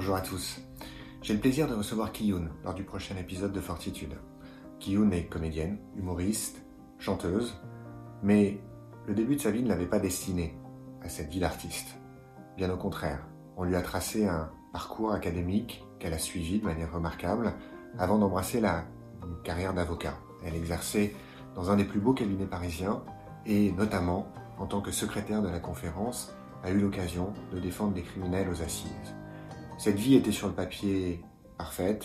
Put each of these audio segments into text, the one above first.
Bonjour à tous. J'ai le plaisir de recevoir Kiyun lors du prochain épisode de Fortitude. Kiyun est comédienne, humoriste, chanteuse, mais le début de sa vie ne l'avait pas destinée à cette vie d'artiste. Bien au contraire, on lui a tracé un parcours académique qu'elle a suivi de manière remarquable avant d'embrasser la carrière d'avocat. Elle exerçait dans un des plus beaux cabinets parisiens et notamment en tant que secrétaire de la conférence a eu l'occasion de défendre des criminels aux assises. Cette vie était sur le papier parfaite,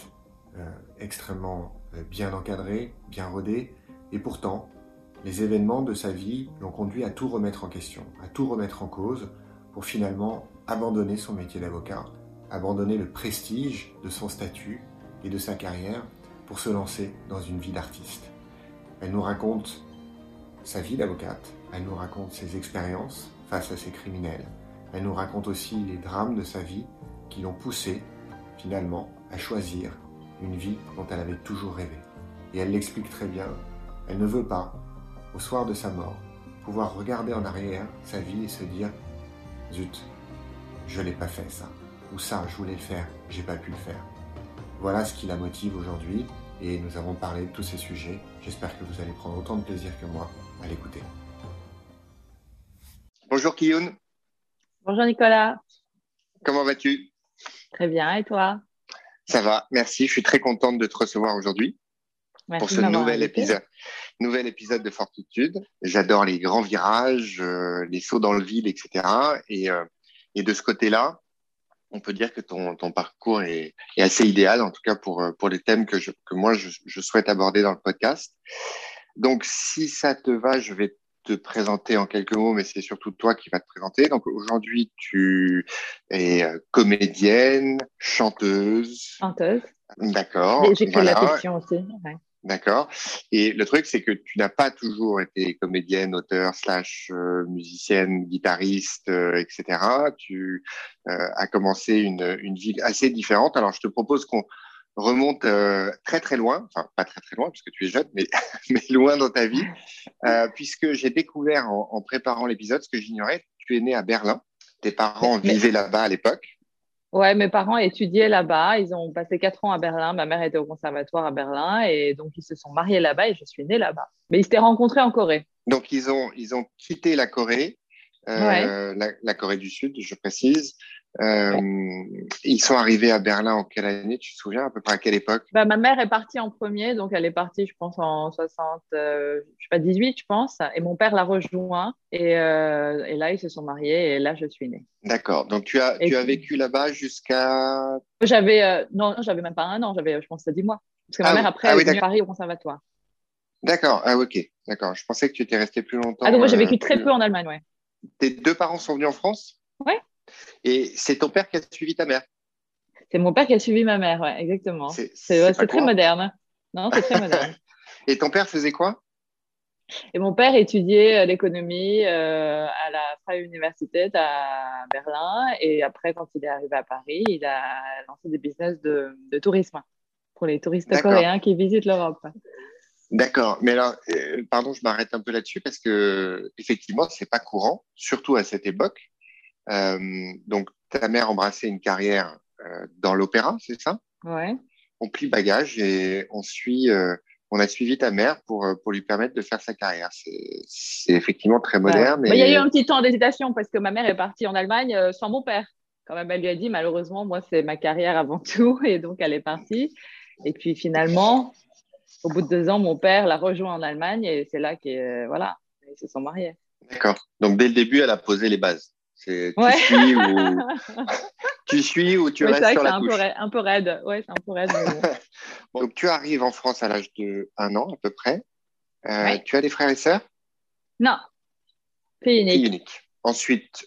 euh, extrêmement euh, bien encadrée, bien rodée, et pourtant, les événements de sa vie l'ont conduit à tout remettre en question, à tout remettre en cause, pour finalement abandonner son métier d'avocat, abandonner le prestige de son statut et de sa carrière pour se lancer dans une vie d'artiste. Elle nous raconte sa vie d'avocate, elle nous raconte ses expériences face à ces criminels, elle nous raconte aussi les drames de sa vie qui l'ont poussée, finalement, à choisir une vie dont elle avait toujours rêvé. Et elle l'explique très bien, elle ne veut pas, au soir de sa mort, pouvoir regarder en arrière sa vie et se dire Zut, je l'ai pas fait ça. Ou ça, je voulais le faire, j'ai pas pu le faire. Voilà ce qui la motive aujourd'hui et nous avons parlé de tous ces sujets. J'espère que vous allez prendre autant de plaisir que moi à l'écouter. Bonjour Kiyun. Bonjour Nicolas. Comment vas-tu? Très bien, et toi? Ça va, merci. Je suis très contente de te recevoir aujourd'hui pour ce nouvel épisode, nouvel épisode de Fortitude. J'adore les grands virages, euh, les sauts dans le vide, etc. Et, euh, et de ce côté-là, on peut dire que ton, ton parcours est, est, assez idéal, en tout cas pour, euh, pour les thèmes que, je, que moi je, je, souhaite aborder dans le podcast. Donc, si ça te va, je vais te présenter en quelques mots, mais c'est surtout toi qui vas te présenter. Donc, aujourd'hui, tu es euh, comédienne, chanteuse. Chanteuse. D'accord. J'ai voilà. la fiction aussi. Ouais. D'accord. Et le truc, c'est que tu n'as pas toujours été comédienne, auteur, slash euh, musicienne, guitariste, euh, etc. Tu euh, as commencé une, une vie assez différente. Alors, je te propose qu'on remonte euh, très très loin, enfin pas très très loin puisque tu es jeune, mais, mais loin dans ta vie, euh, puisque j'ai découvert en, en préparant l'épisode ce que j'ignorais. Tu es né à Berlin. Tes parents mais, vivaient là-bas à l'époque. Ouais, mes parents étudiaient là-bas. Ils ont passé quatre ans à Berlin. Ma mère était au conservatoire à Berlin et donc ils se sont mariés là-bas et je suis née là-bas. Mais ils s'étaient rencontrés en Corée. Donc ils ont ils ont quitté la Corée, euh, ouais. la, la, Corée du Sud, je précise. Euh, ouais. Ils sont arrivés à Berlin en quelle année Tu te souviens à peu près à quelle époque? Bah, Ma mère est partie en premier, donc elle est partie, je pense, en 60, euh, je sais pas, 18, je pense. Et mon père l'a rejoint. Et, euh, et, là, ils se sont mariés et là, je suis née. D'accord. Donc, tu as, tu as vécu là-bas jusqu'à. J'avais, euh, non, j'avais même pas un an, j'avais, je pense, 10 mois. Parce que ma ah, mère, après, ah, oui, est venue à Paris au conservatoire. D'accord. Ah, ok. D'accord. Je pensais que tu étais resté plus longtemps. Ah, donc moi, j'ai vécu très peu en Allemagne, ouais. Tes deux parents sont venus en France? Ouais. Et c'est ton père qui a suivi ta mère C'est mon père qui a suivi ma mère, ouais, exactement. C'est très moderne. Non, c'est très moderne. Et ton père faisait quoi? Et mon père étudiait l'économie euh, à la Freie Universität à Berlin. Et après, quand il est arrivé à Paris, il a lancé des business de, de tourisme pour les touristes coréens qui visitent l'Europe. D'accord, mais alors, euh, pardon, je m'arrête un peu là-dessus parce que effectivement, c'est pas courant, surtout à cette époque. Euh, donc, ta mère embrassait une carrière euh, dans l'opéra, c'est ça? Ouais. On plie bagage et on suit, euh, on a suivi ta mère pour pour lui permettre de faire sa carrière. C'est effectivement très moderne. Ouais. Et... Il y a eu un petit temps d'hésitation parce que ma mère est partie en Allemagne sans mon père. Quand même, elle lui a dit malheureusement, moi c'est ma carrière avant tout, et donc elle est partie. Et puis finalement, au bout de deux ans, mon père l'a rejoint en Allemagne et c'est là qu'ils voilà, ils se sont mariés. D'accord. Donc dès le début, elle a posé les bases. Tu, ouais. suis ou... tu suis ou tu restes sur la peu, raide, un peu raide. Ouais, c'est un peu raide. bon. Donc tu arrives en France à l'âge de un an à peu près. Euh, ouais. Tu as des frères et sœurs? Non. Fille unique. Fille unique. Ensuite,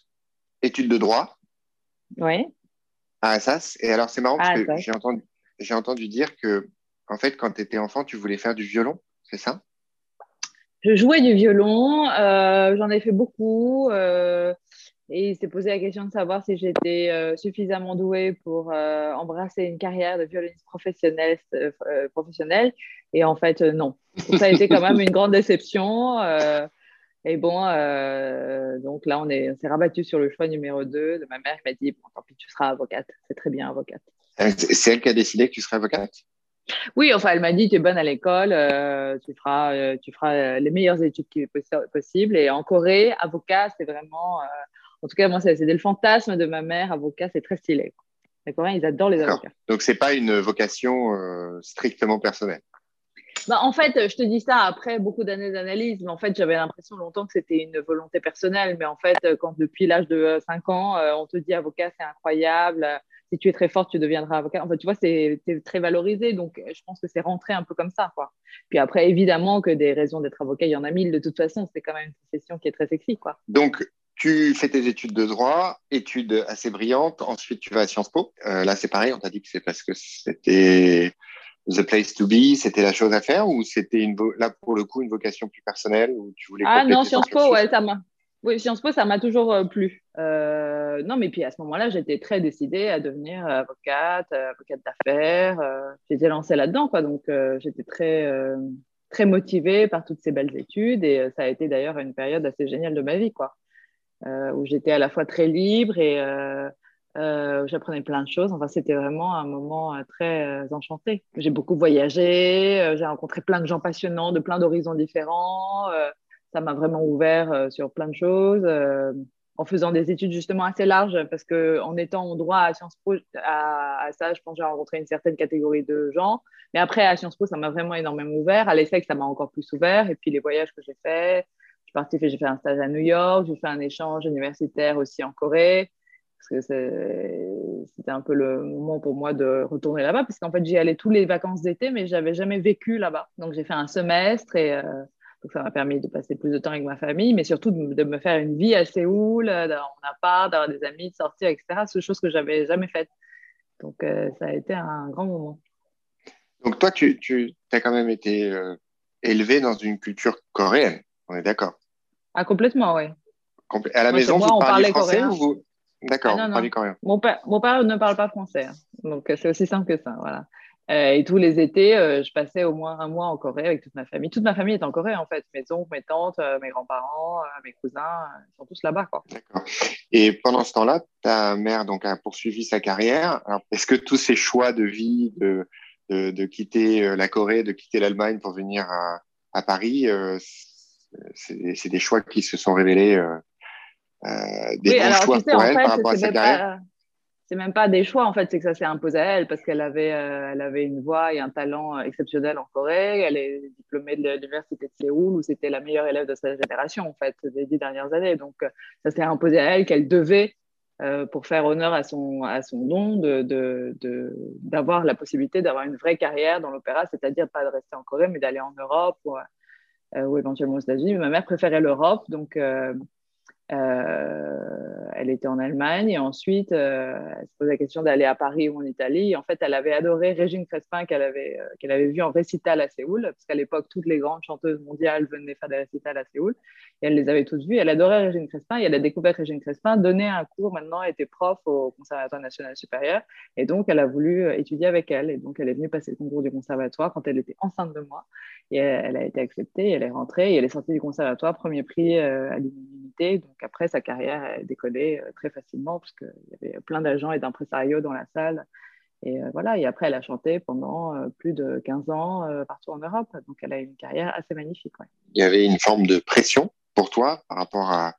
études de droit. Oui. À Assas. Et alors c'est marrant parce que j'ai entendu, j'ai entendu dire que en fait quand tu étais enfant, tu voulais faire du violon, c'est ça? Je jouais du violon. Euh, J'en ai fait beaucoup. Euh, et il s'est posé la question de savoir si j'étais euh, suffisamment douée pour euh, embrasser une carrière de violoniste professionnelle. Euh, professionnelle. Et en fait, non. Ça a été quand même une grande déception. Et bon, donc là, on s'est rabattu sur le choix numéro 2 de ma mère qui m'a dit Bon, tant pis, tu seras avocate. C'est très bien, avocate. C'est elle qui a décidé que tu serais avocate? Oui, enfin, elle m'a dit, tu es bonne à l'école, euh, tu feras, euh, tu feras euh, les meilleures études qui possibles. Et en Corée, avocat, c'est vraiment, en tout cas, moi, c'était le fantasme de ma mère, avocat, c'est très stylé. Les Coréens, ils adorent les avocats. Donc, c'est pas une vocation strictement personnelle. Bah, en fait, je te dis ça après beaucoup d'années d'analyse, mais en fait, j'avais l'impression longtemps que c'était une volonté personnelle. Mais en fait, quand depuis l'âge de 5 ans, on te dit avocat, c'est incroyable, si tu es très forte, tu deviendras avocat. En fait, tu vois, c'est très valorisé. Donc, je pense que c'est rentré un peu comme ça. Quoi. Puis après, évidemment que des raisons d'être avocat, il y en a mille de toute façon. C'est quand même une profession qui est très sexy. Quoi. Donc, tu fais tes études de droit, études assez brillantes. Ensuite, tu vas à Sciences Po. Euh, là, c'est pareil. On t'a dit que c'est parce que c'était the place to be, c'était la chose à faire ou c'était une là pour le coup une vocation plus personnelle où tu voulais Ah non, Sciences Po, ouais, ça m'a. Oui, Sciences Po, ça m'a toujours euh, plu. Euh, non, mais puis à ce moment-là, j'étais très décidée à devenir avocate, avocate d'affaires. j'étais lancée là-dedans, quoi. Donc, j'étais très, très motivée par toutes ces belles études. Et ça a été d'ailleurs une période assez géniale de ma vie, quoi. Où j'étais à la fois très libre et j'apprenais plein de choses. Enfin, c'était vraiment un moment très enchanté. J'ai beaucoup voyagé, j'ai rencontré plein de gens passionnants de plein d'horizons différents ça m'a vraiment ouvert euh, sur plein de choses euh, en faisant des études justement assez larges, parce qu'en étant en droit à Sciences Po, à, ça, je pense que j'ai rencontré une certaine catégorie de gens. Mais après, à Sciences Po, ça m'a vraiment énormément ouvert. À l'ESSEC, ça m'a encore plus ouvert. Et puis les voyages que j'ai faits, j'ai fait un stage à New York, j'ai fait un échange universitaire aussi en Corée, parce que c'était un peu le moment pour moi de retourner là-bas, parce qu'en fait, j'y allais tous les vacances d'été, mais j'avais jamais vécu là-bas. Donc j'ai fait un semestre et... Euh, ça m'a permis de passer plus de temps avec ma famille, mais surtout de, me faire une vie à Séoul, d'avoir mon appart, d'avoir des amis, de sortir, etc. C'est chose que j'avais jamais faite. Donc, euh, ça a été un grand moment. Donc, toi, tu, tu as quand même été euh, élevé dans une culture coréenne, on est d'accord? Ah, complètement, oui. À la maison, vous parlez français ou vous D'accord, ah, coréen. Mon père, mon père ne parle pas français, hein. donc c'est aussi simple que ça, voilà. Euh, et tous les étés, euh, je passais au moins un mois en Corée avec toute ma famille. Toute ma famille est en Corée, en fait. Mes oncles, mes tantes, euh, mes grands-parents, mes cousins, ils sont tous là-bas. D'accord. Et pendant ce temps-là, ta mère donc, a poursuivi sa carrière. Est-ce que tous ces choix de vie, de, de, de quitter la Corée, de quitter l'Allemagne pour venir à, à Paris, c'est des choix qui se sont révélés des bons choix pour elle par rapport à sa carrière c'est même pas des choix en fait, c'est que ça s'est imposé à elle parce qu'elle avait, euh, elle avait une voix et un talent exceptionnel en Corée. Elle est diplômée de l'université de Séoul où c'était la meilleure élève de sa génération en fait des dix dernières années. Donc euh, ça s'est imposé à elle qu'elle devait, euh, pour faire honneur à son à son don, de d'avoir de, la possibilité d'avoir une vraie carrière dans l'opéra, c'est-à-dire pas de rester en Corée mais d'aller en Europe ou, ou éventuellement aux États-Unis. Ma mère préférait l'Europe donc euh, elle était en Allemagne et ensuite euh, elle se posait la question d'aller à Paris ou en Italie. en fait, elle avait adoré Régine Crespin qu'elle avait, euh, qu'elle avait vu en récital à Séoul, parce qu'à l'époque, toutes les grandes chanteuses mondiales venaient faire des récitals à Séoul et elle les avait toutes vues. Elle adorait Régine Crespin et elle a découvert Régine Crespin, donnait un cours maintenant, était prof au Conservatoire national supérieur et donc elle a voulu étudier avec elle. Et donc elle est venue passer le concours du conservatoire quand elle était enceinte de moi et elle a été acceptée, elle est rentrée elle est sortie du conservatoire, premier prix à l'unanimité. Donc après, sa carrière a décollé euh, très facilement parce qu'il y avait plein d'agents et d'impresarios dans la salle. Et euh, voilà, et après, elle a chanté pendant euh, plus de 15 ans partout en Europe. Donc, elle a une carrière assez magnifique. Il y avait une forme de pression pour toi par rapport à,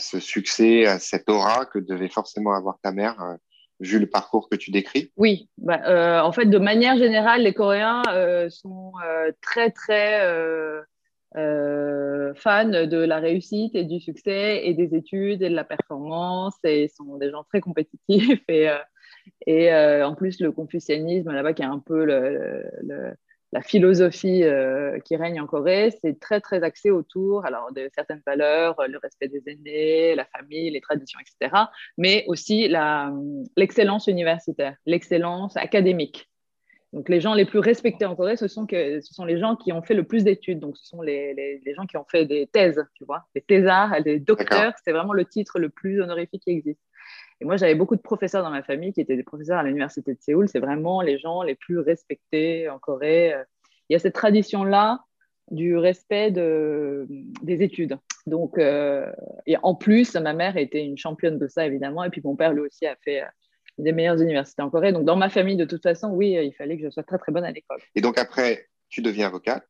ce succès, à cette aura que devait forcément avoir ta mère, vu le parcours que tu décris? Oui, bah, en fait, de manière générale, les Coréens sont très, très euh, fans de la réussite et du succès et des études et de la performance et sont des gens très compétitifs. Et, euh, et euh, en plus le confucianisme là-bas qui est un peu le, la philosophie qui règne en Corée, c'est très très axé autour alors de certaines valeurs, le respect des aînés, la famille, les traditions, etc. Mais aussi l'excellence universitaire, l'excellence académique. Donc, les gens les plus respectés en Corée, ce sont, que, ce sont les gens qui ont fait le plus d'études. Donc, ce sont les, les, gens qui ont fait des thèses, tu vois, des thésards, des docteurs. C'est vraiment le titre le plus honorifique qui existe. Et moi, j'avais beaucoup de professeurs dans ma famille qui étaient des professeurs à l'université de Séoul. C'est vraiment les gens les plus respectés en Corée. Il y a cette tradition-là du respect de, des études. Donc, et en plus, ma mère était une championne de ça, évidemment, et puis mon père, lui aussi, a fait des meilleures universités en Corée. Donc, dans ma famille, de toute façon, oui, il fallait que je sois très, très bonne à l'école. Et donc, après, tu deviens avocate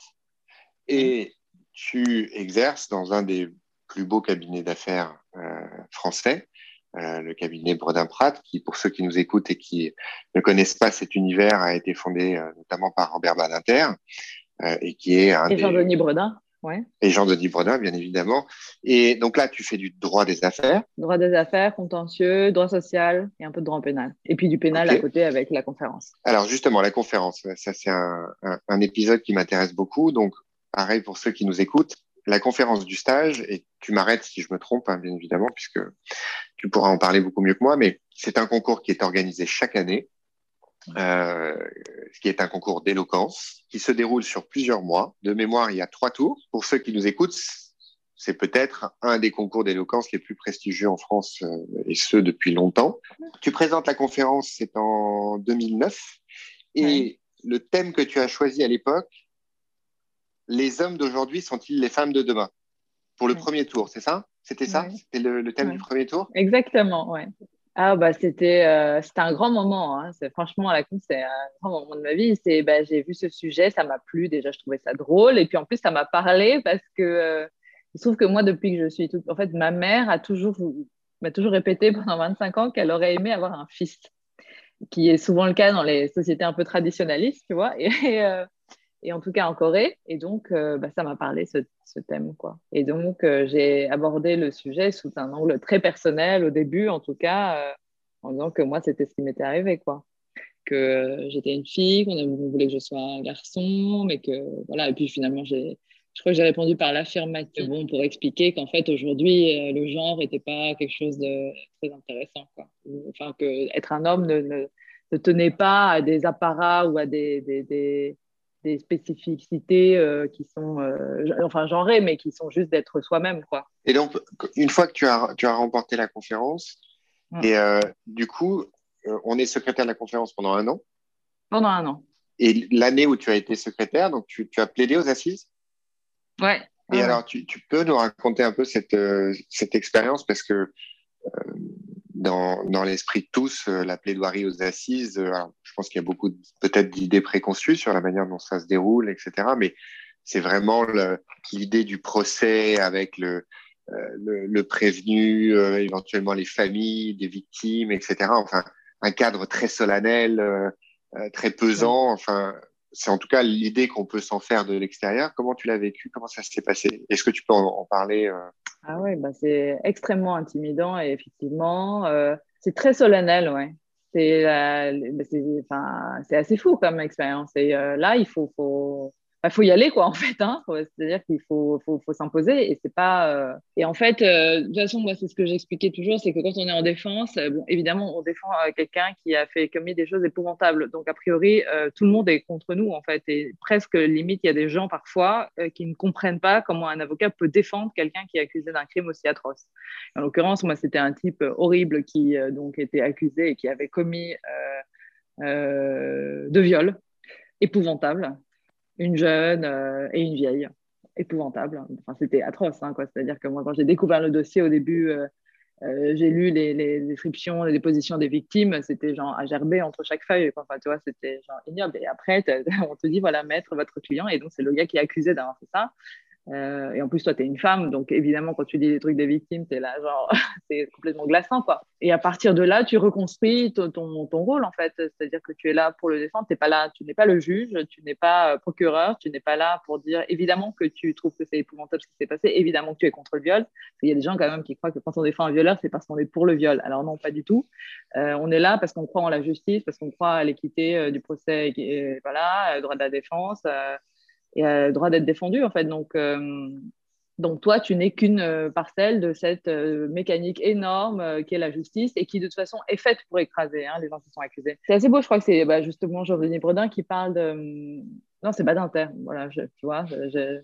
et tu exerces dans un des plus beaux cabinets d'affaires euh, français, euh, le cabinet Bredin-Pratt, qui, pour ceux qui nous écoutent et qui ne connaissent pas cet univers, a été fondé euh, notamment par Robert Badinter et qui est un et Jean-Denis Bredin. Ouais. Et Jean-Denis Bredin, bien évidemment. Et donc là, tu fais du droit des affaires. Droit des affaires, contentieux, droit social et un peu de droit pénal. Et puis du pénal à côté avec la conférence. Alors justement, la conférence, ça c'est un, un, un, épisode qui m'intéresse beaucoup. Donc pareil pour ceux qui nous écoutent, la conférence du stage, et tu m'arrêtes si je me trompe, hein, bien évidemment, puisque tu pourras en parler beaucoup mieux que moi, mais c'est un concours qui est organisé chaque année, euh, qui est un concours d'éloquence, qui se déroule sur plusieurs mois. De mémoire, il y a trois tours. Pour ceux qui nous écoutent, c'est peut-être un des concours d'éloquence les plus prestigieux en France, euh, et ce depuis longtemps. Tu présentes la conférence, c'est en 2009, et le thème que tu as choisi à l'époque, les hommes d'aujourd'hui sont-ils les femmes de demain Pour le premier tour, c'est ça? C'était ça? C'était le, thème du premier tour? Exactement, ouais. Ah bah c'était euh, c'était un grand moment. Hein. Franchement à la con, c'est un grand moment de ma vie. C'est bah, j'ai vu ce sujet, ça m'a plu. Déjà, je trouvais ça drôle et puis en plus ça m'a parlé parce que euh, je trouve que moi depuis que je suis toute, en fait, ma mère a toujours m'a toujours répété pendant 25 ans qu'elle aurait aimé avoir un fils, qui est souvent le cas dans les sociétés un peu traditionnalistes, tu vois. Et, euh, et en tout cas en Corée. Et donc, euh, bah, ça m'a parlé ce, ce, thème. Quoi. Et donc, euh, j'ai abordé le sujet sous un angle très personnel au début, en tout cas, euh, en disant que moi, c'était ce qui m'était arrivé. Quoi. Que j'étais une fille, qu'on voulait que je sois un garçon, mais que voilà. Et puis finalement, j'ai. Je crois que j'ai répondu par l'affirmative, bon, pour expliquer qu'en fait, aujourd'hui, le genre n'était pas quelque chose de très intéressant. Quoi. Enfin, que être un homme ne, ne, tenait pas à des apparats ou à des des spécificités euh, qui sont, euh, enfin, genrées, mais qui sont juste d'être soi-même, quoi. Et donc, une fois que tu as, tu as remporté la conférence, mm. et euh, du coup, on est secrétaire de la conférence pendant un an Pendant un an. Et l'année où tu as été secrétaire, donc tu, tu as plaidé aux assises? Ouais. Et alors, tu, tu, peux nous raconter un peu cette, cette expérience? Parce que dans, dans l'esprit de tous, euh, la plaidoirie aux assises, euh, je pense qu'il y a beaucoup peut-être d'idées préconçues sur la manière dont ça se déroule, etc. Mais c'est vraiment l'idée du procès avec le, euh, le, le, prévenu, éventuellement les familles des victimes, etc. Enfin, un cadre très solennel, très pesant. Enfin, c'est en tout cas l'idée qu'on peut s'en faire de l'extérieur. Comment tu l'as vécu? Comment ça s'est passé? Est-ce que tu peux en, parler euh? Ah oui, bah c'est extrêmement intimidant et effectivement, euh, c'est très solennel, ouais. C'est enfin, assez fou comme expérience. Et euh, là, il faut, faut, bah, faut y aller quoi en fait hein. c'est-à-dire qu'il faut, s'imposer et c'est pas euh... et en fait euh, de toute façon moi c'est ce que j'expliquais toujours c'est que quand on est en défense euh, bon évidemment on défend quelqu'un qui a fait commis des choses épouvantables. Donc a priori tout le monde est contre nous en fait. Et presque limite il y a des gens parfois qui ne comprennent pas comment un avocat peut défendre quelqu'un qui est accusé d'un crime aussi atroce. En l'occurrence moi c'était un type horrible qui donc était accusé et qui avait commis de viol épouvantable une jeune euh, et une vieille. Épouvantable. C'était atroce. Hein. C'est-à-dire que moi, quand j'ai découvert le dossier au début, euh, euh, j'ai lu les, les, descriptions, les dépositions des victimes. C'était genre à gerber entre chaque feuille. Enfin, tu vois, c'était genre ignoble. Et après, on te dit, voilà, maître, votre client. Et donc, c'est le gars qui est accusé d'avoir fait ça. Euh, et en plus, toi, tu es une femme, donc évidemment, quand tu dis des trucs des victimes, tu là, genre, c'est complètement glaçant, quoi. Et à partir de là, tu reconstruis ton, rôle, en fait. C'est-à-dire que tu es là pour le défendre, t'es pas là, tu n'es pas le juge, tu n'es pas euh, procureur, tu n'es pas là pour dire, évidemment, que tu trouves que c'est épouvantable ce qui s'est passé, évidemment que tu es contre le viol. Il y a des gens, quand même, qui croient que quand on défend un violeur, c'est parce qu'on est pour le viol. Alors, non, pas du tout. Euh, on est là parce qu'on croit en la justice, parce qu'on croit à l'équité du procès, et, voilà, droit de la défense et a le droit d'être défendu en fait. Donc, euh, donc toi, tu n'es qu'une euh, parcelle de cette euh, mécanique énorme qui est la justice et qui de toute façon est faite pour écraser hein, les gens qui sont accusés. C'est assez beau, je crois que c'est bah, justement Jean-Denis Bredin qui parle de... Non, c'est Badinter, voilà, je, tu vois. Je,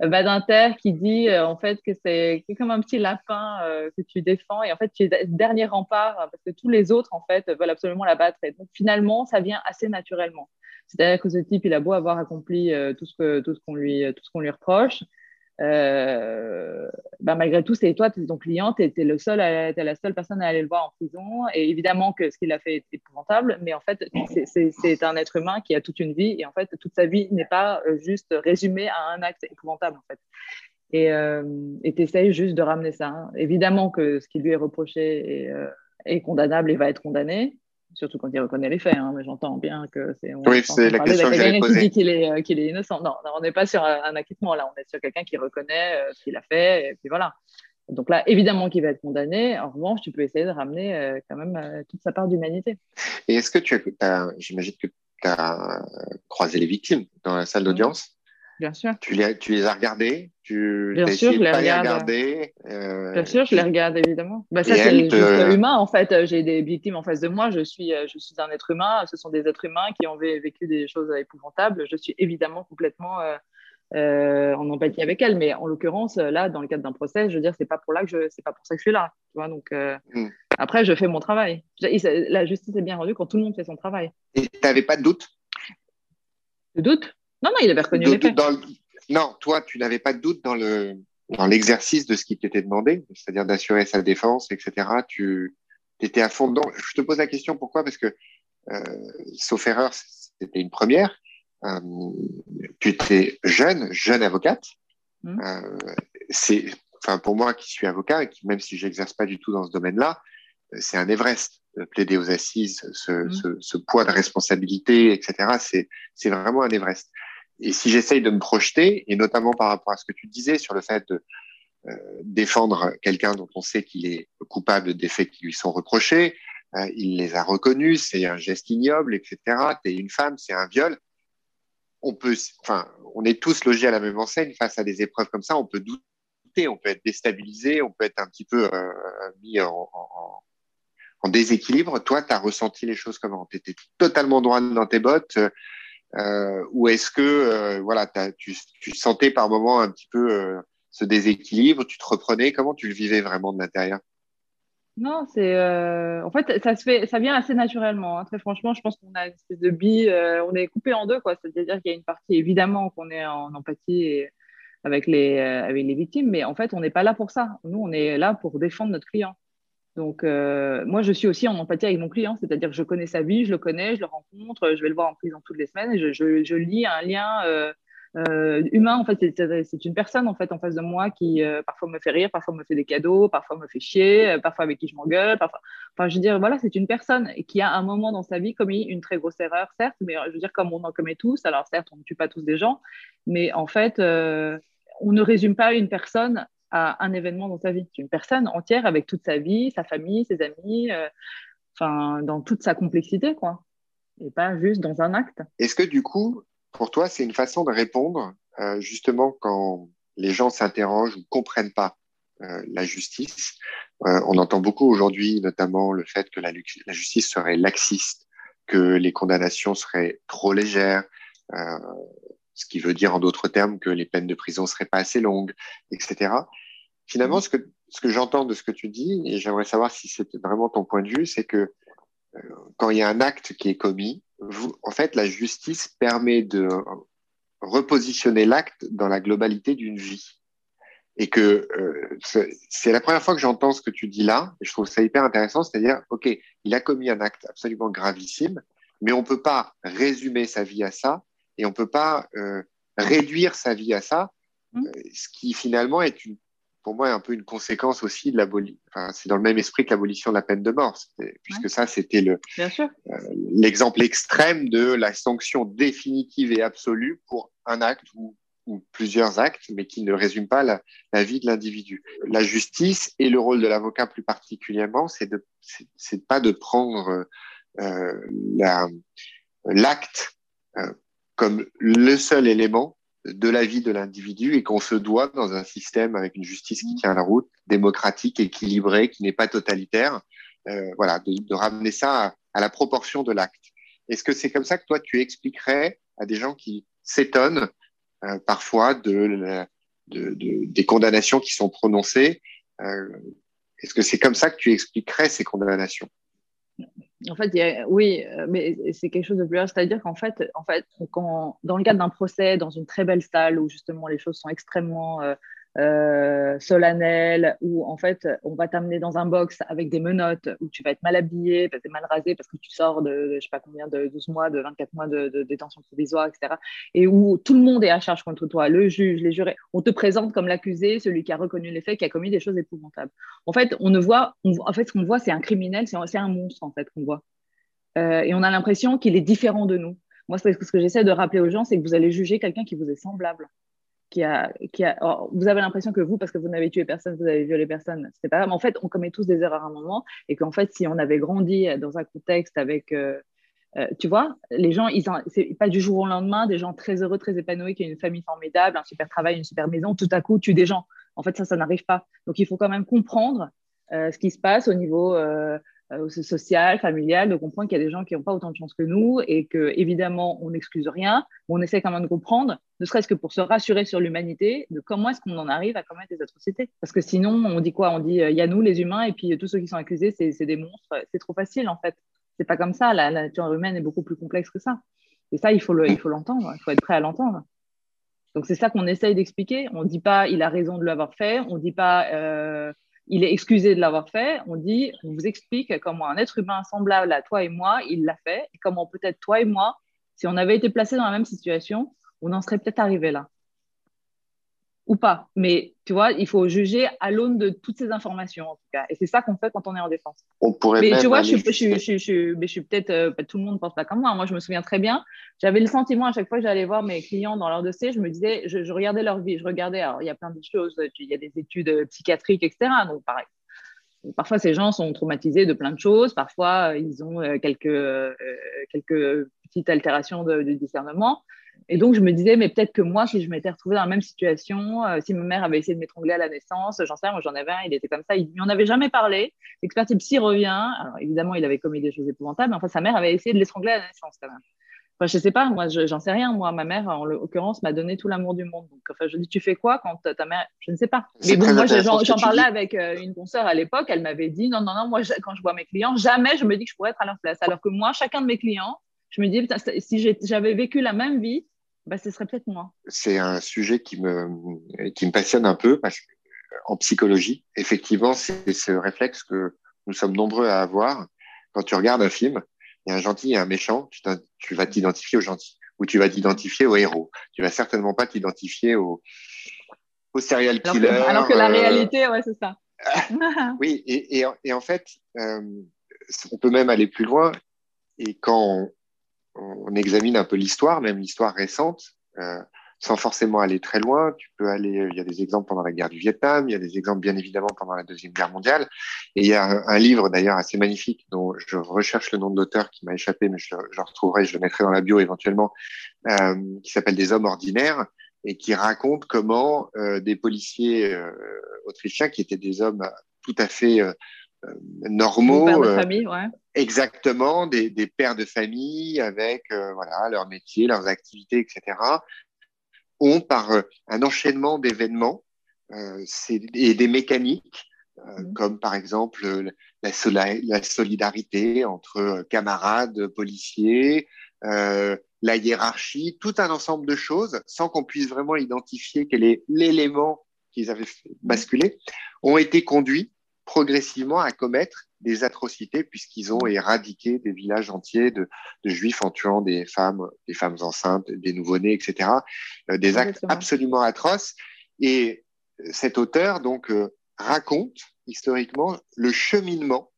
Badinter qui dit en fait que c'est comme un petit lapin que tu défends. Et en fait tu es dernier rempart parce que tous les autres en fait veulent absolument la battre et donc finalement ça vient assez naturellement. C'est-à-dire que ce type, il a beau avoir accompli tout ce tout ce qu'on lui tout ce qu'on lui reproche, euh, bah, malgré tout, c'est toi, tu ton client, tu es, es la seule personne à aller le voir en prison. Et évidemment que ce qu'il a fait est épouvantable, mais en fait, c'est un être humain qui a toute une vie. Et en fait, toute sa vie n'est pas euh, juste résumée à un acte épouvantable, en fait. Et euh, tu essayes juste de ramener ça. Hein. Évidemment que ce qui lui est reproché est, euh, est condamnable et va être condamné surtout quand il reconnaît les faits. Hein, mais j'entends bien que c'est. Oui, c'est la question que j'allais poser. qui dit qu'il est, euh, qu'il est innocent. Non, on n'est pas sur un, acquittement là. On est sur quelqu'un qui reconnaît euh, ce qu'il a fait. Et puis voilà. Donc là, évidemment qu'il va être condamné. En revanche, tu peux essayer de ramener euh, quand même toute sa part d'humanité. Et est-ce que tu as, j'imagine que tu as croisé les victimes dans la salle d'audience? Bien sûr. Tu les, tu les as regardés? Tu Bien sûr, je les regarde. Euh, Bien sûr, je les regarde évidemment. Bah, ça, c'est te... humain en fait. J'ai des victimes en face de moi. Je suis, je suis un être humain. Ce sont des êtres humains qui ont vécu des choses épouvantables. Je suis évidemment complètement euh, euh, en empathie avec elles. Mais en l'occurrence, là, dans le cadre d'un procès, je veux dire, c'est pas pour là que je, c'est pas pour ça que je suis là. Tu vois, donc hmm. après, je fais mon travail. La justice est bien rendue quand tout le monde fait son travail. Et tu n'avais pas de doute? De doute? Non, non, il avait reconnu les faits. Non, toi, tu n'avais pas de doute dans le dans l'exercice de ce qui t'était demandé, c'est-à-dire d'assurer sa défense, etc. Tu étais à fond dedans. Je te pose la question pourquoi? Parce que, euh, sauf erreur, c'était une première. Euh, tu étais jeune, jeune avocate. Mmh. Euh, c'est, enfin, pour moi qui suis avocat et qui, même si j'exerce pas du tout dans ce domaine-là, c'est un Everest de plaider aux assises, ce, mmh. ce, ce poids de responsabilité, etc. C'est, c'est vraiment un Everest et si j'essaye de me projeter, et notamment par rapport à ce que tu disais sur le fait de euh, défendre quelqu'un dont on sait qu'il est coupable des faits qui lui sont reprochés, euh, il les a reconnus, c'est un geste ignoble, etc. T'es une femme, c'est un viol. On peut, enfin, on est tous logés à la même enseigne face à des épreuves comme ça. On peut douter, on peut être déstabilisé, on peut être un petit peu euh, mis en, déséquilibre. Toi, tu as ressenti les choses comment? Tu étais totalement droit dans tes bottes. Euh, ou est-ce que euh, voilà, tu, sentais par moment un petit peu euh, ce déséquilibre, tu te reprenais, comment tu le vivais vraiment de l'intérieur? Non, c'est en fait ça se fait, ça vient assez naturellement. Hein. Très franchement, je pense qu'on a une espèce de bille, on est coupé en deux quoi. C'est-à-dire qu'il y a une partie évidemment qu'on est en empathie avec les avec les victimes, mais en fait on n'est pas là pour ça. Nous on est là pour défendre notre client. Donc, euh, moi, je suis aussi en empathie avec mon client, c'est-à-dire que je connais sa vie, je le connais, je le rencontre, je vais le voir en prison toutes les semaines, je, je, lis un lien euh, euh, humain. En fait, c'est une personne en fait en face de moi qui parfois me fait rire, parfois me fait des cadeaux, parfois me fait chier, parfois avec qui je m'engueule. Parfois... Enfin, je veux dire, voilà, c'est une personne qui a un moment dans sa vie commis une très grosse erreur, certes, mais je veux dire comme on en commet tous. Alors certes, on ne tue pas tous des gens, mais en fait, on ne résume pas une personne à un événement dans sa vie. C'est une personne entière avec toute sa vie, sa famille, ses amis, euh, enfin, dans toute sa complexité, quoi. Et pas juste dans un acte. Est-ce que du coup, pour toi, c'est une façon de répondre, euh, justement, quand les gens s'interrogent ou comprennent pas euh, la justice? On entend beaucoup aujourd'hui, notamment, le fait que la, la, justice serait laxiste, que les condamnations seraient trop légères ce qui veut dire en d'autres termes que les peines de prison seraient pas assez longues, etc. Finalement, ce que, ce que j'entends de ce que tu dis, et j'aimerais savoir si c'est vraiment ton point de vue, c'est que euh, quand il y a un acte qui est commis, vous, en fait, la justice permet de repositionner l'acte dans la globalité d'une vie. Et que euh, c'est la première fois que j'entends ce que tu dis là, et je trouve ça hyper intéressant, c'est-à-dire, OK, il a commis un acte absolument gravissime, mais on peut pas résumer sa vie à ça, et on peut pas euh, réduire sa vie à ça, euh, ce qui finalement est une pour moi, un peu une conséquence aussi de l'abolition. Enfin, c'est dans le même esprit que l'abolition de la peine de mort, puisque ça, c'était le, euh, l'exemple extrême de la sanction définitive et absolue pour un acte ou, ou plusieurs actes, mais qui ne résume pas la, la vie de l'individu. La justice et le rôle de l'avocat plus particulièrement, c'est de, c'est pas de prendre euh, la, l'acte euh, comme le seul élément de la vie de l'individu et qu'on se doit dans un système avec une justice qui tient la route, démocratique, équilibrée, qui n'est pas totalitaire, euh, voilà, de, ramener ça à, la proportion de l'acte. Est-ce que c'est comme ça que toi tu expliquerais à des gens qui s'étonnent euh, parfois de, de, des condamnations qui sont prononcées euh, Est-ce que c'est comme ça que tu expliquerais ces condamnations? En fait, oui, mais c'est quelque chose de plus C'est-à-dire qu'en fait, en fait quand, dans le cadre d'un procès, dans une très belle salle où justement les choses sont extrêmement euh, solennel où en fait on va t'amener dans un box avec des menottes où tu vas être mal habillé, parce mal rasé parce que tu sors de, je sais pas combien de 12 mois, de 24 mois de, détention provisoire, etc. Et où tout le monde est à charge contre toi, le juge, les jurés. On te présente comme l'accusé, celui qui a reconnu les faits, qui a commis des choses épouvantables. En fait, on ne voit, en fait, ce qu'on voit, c'est un criminel, c'est un monstre en fait qu'on voit. Euh, et on a l'impression qu'il est différent de nous. Moi, ce que j'essaie de rappeler aux gens, c'est que vous allez juger quelqu'un qui vous est semblable a vous avez l'impression que vous, parce que vous n'avez tué personne, vous avez violé personne, c'est pas grave. En fait, on commet tous des erreurs à un moment, et qu'en fait, si on avait grandi dans un contexte avec, euh, euh, tu vois, les gens, ils c'est pas du jour au lendemain, des gens très heureux, très épanouis, qui ont une famille formidable, un super travail, une super maison, tout à coup tuent des gens. En fait, ça, ça n'arrive pas. Donc, il faut quand même comprendre euh, ce qui se passe au niveau euh, social, familial, de comprendre qu'il y a des gens qui n'ont pas autant de chance que nous et que, évidemment, on n'excuse rien, mais on essaie quand même de comprendre, ne serait-ce que pour se rassurer sur l'humanité, de comment est-ce qu'on en arrive à commettre des atrocités. Parce que sinon, on dit quoi? On dit, euh, il y a nous, les humains, et puis tous ceux qui sont accusés, c'est des monstres. C'est trop facile, en fait. C'est pas comme ça. La, nature humaine est beaucoup plus complexe que ça. Et ça, il faut l'entendre. Le, il faut être prêt à l'entendre. Donc, c'est ça qu'on essaye d'expliquer. On ne dit pas, il a raison de l'avoir fait. On ne dit pas, euh, il est excusé de l'avoir fait. On dit, on vous explique comment un être humain semblable à toi et moi, il l'a fait, et comment peut-être toi et moi, si on avait été placés dans la même situation, on en serait peut-être arrivé là ou pas. Mais tu vois, il faut juger à l'aune de toutes ces informations, en tout cas. Et c'est ça qu'on fait quand on est en défense. On pourrait mais tu vois, je, suis peut-être, euh, tout le monde pense pas comme moi. Moi, je me souviens très bien. J'avais le sentiment à chaque fois que j'allais voir mes clients dans leur dossier, je me disais, je, regardais leur vie. Je regardais, alors il y a plein de choses. Il y a des études psychiatriques, etc. Donc, pareil. Parfois, ces gens sont traumatisés de plein de choses. Parfois, ils ont euh, quelques, euh, quelques petites altérations de discernement. Et donc, je me disais, mais peut-être que moi, si je m'étais retrouvée dans la même situation, euh, si ma mère avait essayé de m'étrangler à la naissance, j'en sais rien, moi j'en avais un, il était comme ça, il n'en avait jamais parlé. L'expert psy revient. Alors, évidemment, il avait commis des choses épouvantables, mais enfin, sa mère avait essayé de l'étrangler à la naissance quand même. Enfin, je sais pas, moi, j'en sais rien. Moi, ma mère, en l'occurrence, m'a donné tout l'amour du monde. Donc, enfin, je dis, tu fais quoi quand ta mère, je ne sais pas. Mais bon, moi, j'en parlais avec euh, une consoeur à l'époque. Elle m'avait dit, non, non, non, moi, quand je vois mes clients, jamais je me dis que je pourrais être à leur place. Alors que moi, chacun de mes clients, je me dis, si j'avais vécu la même vie, bah, ce serait peut-être moi. C'est un sujet qui me, qui me passionne un peu parce qu'en psychologie, effectivement, c'est ce réflexe que nous sommes nombreux à avoir. Quand tu regardes un film, il y a un gentil et un méchant, tu, tu vas t'identifier au gentil ou tu vas t'identifier au héros. Tu vas certainement pas t'identifier au, au serial killer. Alors que, la euh, réalité, ouais, c'est ça. oui, et, et, et, en fait, euh, on peut même aller plus loin. Et quand on examine un peu l'histoire, même l'histoire récente, euh, sans forcément aller très loin. Tu peux aller, il y a des exemples pendant la guerre du Vietnam, il y a des exemples bien évidemment pendant la deuxième guerre mondiale, et il y a un, livre d'ailleurs assez magnifique dont je recherche le nom de l'auteur qui m'a échappé, mais je, le retrouverai, je le mettrai dans la bio éventuellement, euh, qui s'appelle Des hommes ordinaires et qui raconte comment euh, des policiers euh, autrichiens qui étaient des hommes tout à fait euh, normaux. Pères de euh, famille, ouais. Exactement, des, des, pères de famille avec euh, voilà leur métier, leurs activités, etc. ont par un enchaînement d'événements et des mécaniques mmh. comme par exemple la, la, solidarité entre camarades policiers, euh, la hiérarchie, tout un ensemble de choses, sans qu'on puisse vraiment identifier quel est l'élément qu'ils avaient mmh. basculé, ont été conduits progressivement à commettre des atrocités puisqu'ils ont éradiqué des villages entiers de, juifs en tuant des femmes, des femmes enceintes, des nouveau-nés, etc. Euh, des actes absolument atroces. Et euh, cet auteur donc euh, raconte historiquement le cheminement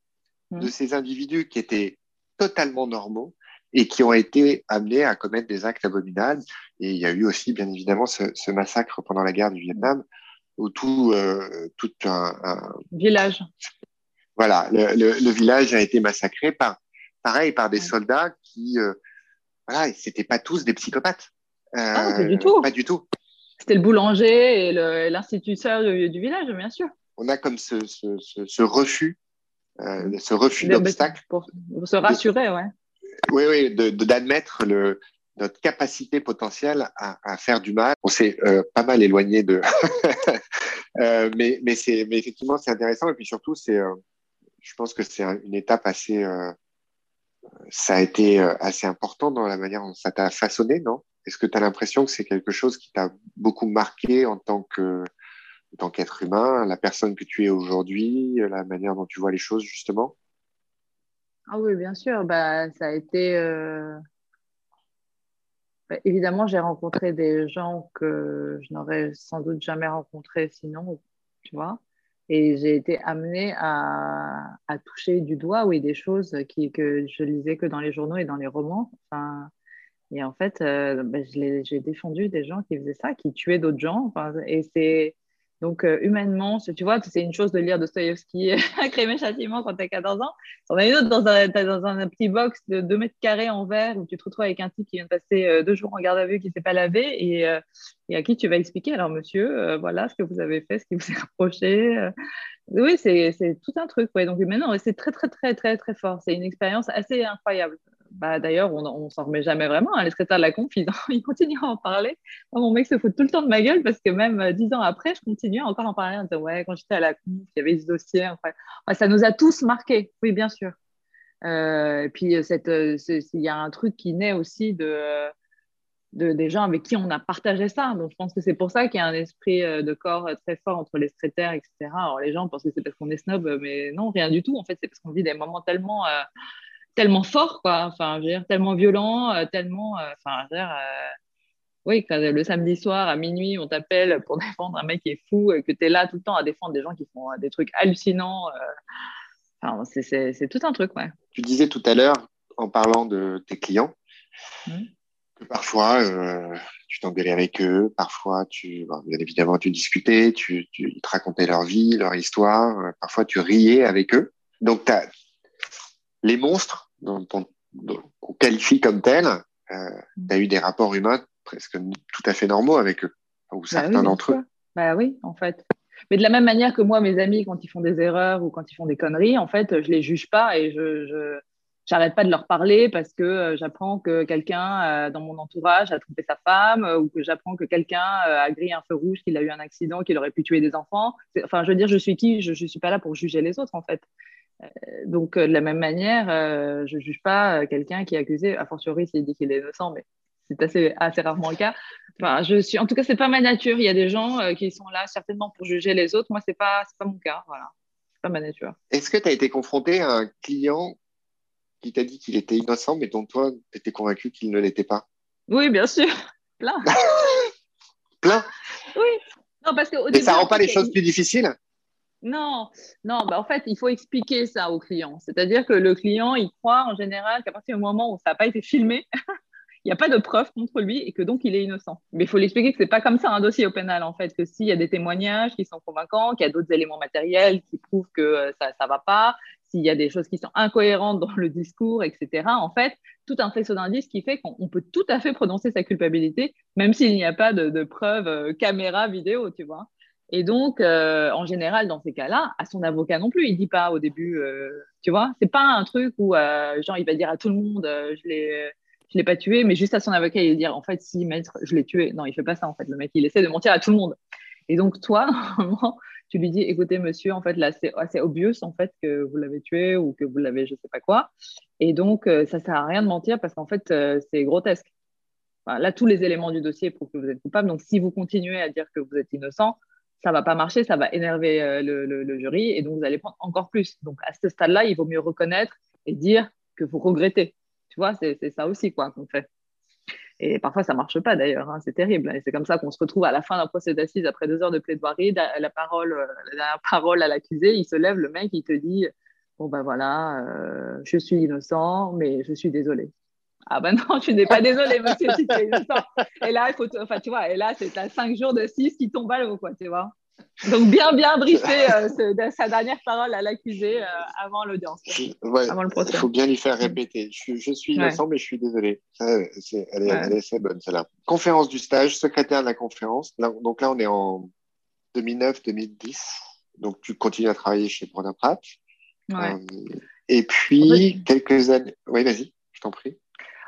mmh. de ces individus qui étaient totalement normaux et qui ont été amenés à commettre des actes abominables. Et il y a eu aussi, bien évidemment, ce, ce massacre pendant la guerre du Vietnam où tout, euh, tout un, village. Voilà, le, le, village a été massacré par, pareil, par des soldats qui, euh, voilà, c'était pas tous des psychopathes. Euh, ah, pas du tout. Pas du tout. C'était le boulanger et l'instituteur du, du, village, bien sûr. On a comme ce, ce, ce, refus, euh, ce refus d'obstacle. Pour, se rassurer, ouais. Oui, oui, d'admettre le, notre capacité potentielle à, à, faire du mal. On s'est euh, pas mal éloigné de, euh, mais mais c'est mais effectivement c'est intéressant et puis surtout c'est, euh, je pense que c'est une étape assez ça a été assez important dans la manière dont ça t'a façonné, non? Est-ce que tu as l'impression que c'est quelque chose qui t'a beaucoup marqué en tant que en tant qu'être humain, la personne que tu es aujourd'hui, la manière dont tu vois les choses, justement? Ah oui, bien sûr. Bah, ça a été. Bah, évidemment, j'ai rencontré des gens que je n'aurais sans doute jamais rencontrés sinon, tu vois. Et j'ai été amenée à, toucher du doigt, oui, des choses que je lisais que dans les journaux et dans les romans. Enfin, et en fait, euh, bah, j'ai défendu des gens qui faisaient ça, qui tuaient d'autres gens. Enfin, et c'est donc, euh, humainement, tu vois, c'est une chose de lire Dostoïevski Crime Châtiment quand tu as 14 ans. On a une autre dans un, petit box de 2 mètres carrés en verre où tu te retrouves avec un type qui vient de passer euh, deux jours en garde à vue, qui ne s'est pas lavé et, euh, et, à qui tu vas expliquer alors, monsieur, voilà ce que vous avez fait, ce qui vous est reproché. Oui, c'est tout un truc. Ouais. Donc, maintenant, c'est très, très, très, très, très fort. C'est une expérience assez incroyable bah, d'ailleurs, on, ne s'en remet jamais vraiment. Hein. Les secrétaires de la conf, ils, continuent à en parler. mon mec se fout tout le temps de ma gueule parce que même euh, dix ans après, je continue encore à en parler. ouais, quand j'étais à la conf, il y avait ce dossier. ça nous a tous marqués, oui, bien sûr. Euh, et puis, euh, il y a un truc qui naît aussi de, des gens avec qui on a partagé ça. Donc, je pense que c'est pour ça qu'il y a un esprit de corps très fort entre les secrétaires, etc. Alors, les gens pensent que c'est parce qu'on est snob, mais non, rien du tout. En fait, c'est parce qu'on vit des moments tellement tellement fort, quoi. Enfin, je veux dire, tellement violent, euh, tellement. Euh, enfin, je veux dire, euh, oui, quand le samedi soir à minuit, on t'appelle pour défendre un mec qui est fou et que tu es là tout le temps à défendre des gens qui font des trucs hallucinants. Enfin, c'est tout un truc, ouais. Tu disais tout à l'heure, en parlant de tes clients, mmh. que parfois tu t'engueulais avec eux, parfois tu, bien évidemment, tu discutais, tu, tu, ils te racontaient leur vie, leur histoire, parfois tu riais avec eux. Donc, tu as les monstres, qu'on qualifie comme tels, euh, mm. tu as eu des rapports humains presque tout à fait normaux avec eux, ou bah certains d'entre eux. Bah oui, en fait. Mais de la même manière que moi, mes amis, quand ils font des erreurs ou quand ils font des conneries, en fait, je les juge pas et je, je j'arrête pas de leur parler parce que euh, j'apprends que quelqu'un euh, dans mon entourage a trompé sa femme ou que j'apprends que quelqu'un a grillé un feu rouge, qu'il a eu un accident, qu'il aurait pu tuer des enfants. Enfin, je veux dire, je suis qui? Je ne suis pas là pour juger les autres, en fait. Euh, donc, euh, de la même manière, euh, je ne juge pas quelqu'un qui est accusé, a fortiori s'il dit qu'il est innocent, mais c'est assez, assez rarement le cas. Enfin, je suis, en tout cas, c'est pas ma nature. Il y a des gens qui sont là certainement pour juger les autres. Moi, c'est pas, pas mon cas. Voilà, c'est pas ma nature. Est-ce que tu as été confronté à un client qui t'a dit qu'il était innocent, mais dont toi, tu étais convaincu qu'il ne l'était pas? Oui, bien sûr. Plein. Plein. Oui. Non, parce que Et ça rend pas les choses plus difficiles? Non, non, bah en fait, il faut expliquer ça au client. C'est-à-dire que le client, il croit en général qu'à partir du moment où ça n'a pas été filmé, il n'y a pas de preuve contre lui et que donc il est innocent. Mais il faut l'expliquer que ce n'est pas comme ça un dossier au pénal, en fait, que s'il y a des témoignages qui sont convaincants, qu'il y a d'autres éléments matériels qui prouvent que euh, ça ne va pas, s'il y a des choses qui sont incohérentes dans le discours, etc. En fait, tout un faisceau d'indices qui fait qu'on peut tout à fait prononcer sa culpabilité, même s'il n'y a pas de, de preuves euh, caméra, vidéo, tu vois. Et donc, euh, en général, dans ces cas-là, à son avocat non plus, il dit pas au début, euh, tu vois, c'est pas un truc où, euh, genre, il va dire à tout le monde, je je l'ai pas tué, mais juste à son avocat, il va dire, en fait, si, maître, je l'ai tué. Non, il fait pas ça, en fait. Le mec, il essaie de mentir à tout le monde. Et donc, toi, tu lui dis, écoutez, monsieur, en fait, là, c'est assez obvious, en fait, que vous l'avez tué ou que vous l'avez, je sais pas quoi. Et donc, ça sert à rien de mentir parce qu'en fait, c'est grotesque. là, tous les éléments du dossier prouvent que vous êtes coupable. Donc, si vous continuez à dire que vous êtes innocent, ça va pas marcher, ça va énerver euh, le, jury et donc vous allez prendre encore plus. Donc à ce stade-là, il vaut mieux reconnaître et dire que vous regrettez. Tu vois, c'est ça aussi quoi qu'on fait. Et parfois, ça marche pas d'ailleurs, hein, c'est terrible. Et c'est comme ça qu'on se retrouve à la fin d'un procès d'assises après deux heures de plaidoirie, la parole, euh, la parole à l'accusé, il se lève, le mec, il te dit Bon ben voilà, euh, je suis innocent, mais je suis désolé. Ah ben non, tu n'es pas désolé, monsieur, si tu es innocent. Et là, il faut, enfin, tu vois, et là, c'est à cinq jours de six qui tombe à l'eau, quoi, tu vois. Donc, bien, bien briefer euh, sa dernière parole à l'accusé euh, avant l'audience, avant le procès. Il faut bien lui faire répéter. Je, suis innocent, mais je suis désolé. elle, est, assez bonne, celle-là. Conférence du stage, secrétaire de la conférence. donc là, on est en 2009-2010. Donc, tu continues à travailler chez Brodin Pratt. Ouais. Euh, et puis, quelques années. Oui, vas-y, je t'en prie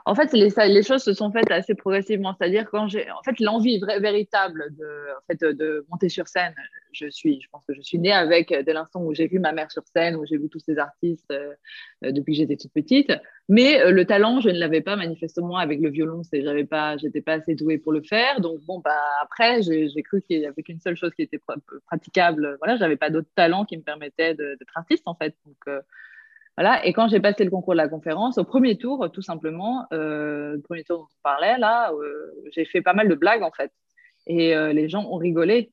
en fait, les, choses se sont faites assez progressivement. C'est-à-dire quand j'ai, en fait, l'envie véritable de, en fait, de monter sur scène, je, suis, je pense que je suis née avec, dès l'instant où j'ai vu ma mère sur scène, où j'ai vu tous ces artistes depuis que j'étais toute petite. Mais le talent, je ne l'avais pas manifestement avec le violon, c'est j'avais pas, j'étais pas assez douée pour le faire. Donc bon, bah après, j'ai cru qu'il y avait qu'une seule chose qui était praticable. Voilà, j'avais pas d'autre talent qui me permettait d'être artiste en fait. Donc voilà. Et quand j'ai passé le concours de la conférence, au premier tour, tout simplement, euh, le premier tour dont on parlait, là, euh, j'ai fait pas mal de blagues, en fait. Et euh, les gens ont rigolé.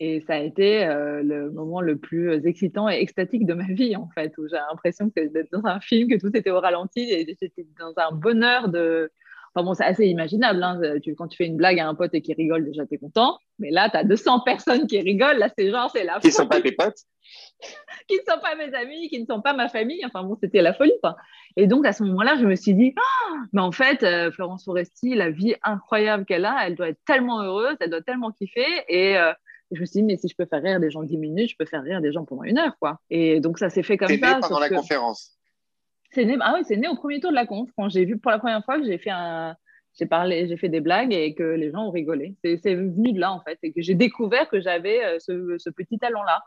Et ça a été le moment le plus excitant et extatique de ma vie, en fait, où j'ai l'impression d'être dans un film, que tout était au ralenti et j'étais dans un bonheur de, Enfin bon, c'est assez imaginable. Hein. Tu, quand tu fais une blague à un pote et qu'il rigole, déjà, tu es content. Mais là, tu as 200 personnes qui rigolent. Là, c'est genre, c'est la Qui ne sont pas tes potes Qui ne sont pas mes amis, qui ne sont pas ma famille. Enfin bon, c'était la folie, quoi. Et donc, à ce moment-là, je me suis dit, oh, mais en fait, euh, Florence Foresti, la vie incroyable qu'elle a, elle doit être tellement heureuse, elle doit tellement kiffer. Et euh, je me suis dit, mais si je peux faire rire des gens 10 minutes, je peux faire rire des gens pendant une heure, quoi. Et donc, ça s'est fait comme ça. pendant la conférence c'est né, ah oui, c'est né au premier tour de la conf, quand j'ai vu pour la première fois que j'ai fait un, j'ai parlé, j'ai fait des blagues et que les gens ont rigolé. C'est venu de là en fait, et que j'ai découvert que j'avais euh, ce, petit talent-là.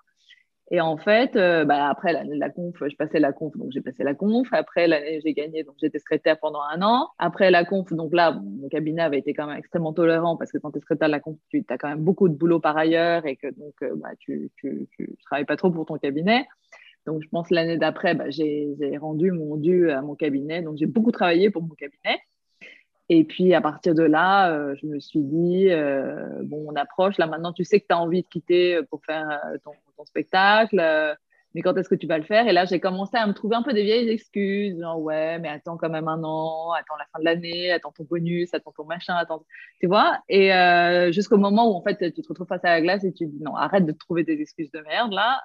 Et en fait, euh, bah, après la conf, je passais la conf, donc j'ai passé la conf. Après l'année, j'ai gagné, donc j'étais secrétaire pendant un an. Après la conf, donc là, mon cabinet avait été quand même extrêmement tolérant parce que quand tu es secrétaire de la conf, tu as quand même beaucoup de boulot par ailleurs et que donc euh, bah, tu, tu, tu, travailles pas trop pour ton cabinet. Donc, je pense l'année d'après, bah, j'ai rendu mon dû à mon cabinet. Donc, j'ai beaucoup travaillé pour mon cabinet. Et puis, à partir de là, euh, je me suis dit, euh, bon, on approche. Là, maintenant, tu sais que tu as envie de quitter pour faire euh, ton, spectacle. mais quand est-ce que tu vas le faire? Et là, j'ai commencé à me trouver un peu des vieilles excuses. Genre, ouais, mais attends quand même un an, attends la fin de l'année, attends ton bonus, attends ton machin, attends. Tu vois? Et jusqu'au moment où, en fait, tu te retrouves face à la glace et tu dis, non, arrête de te trouver des excuses de merde, là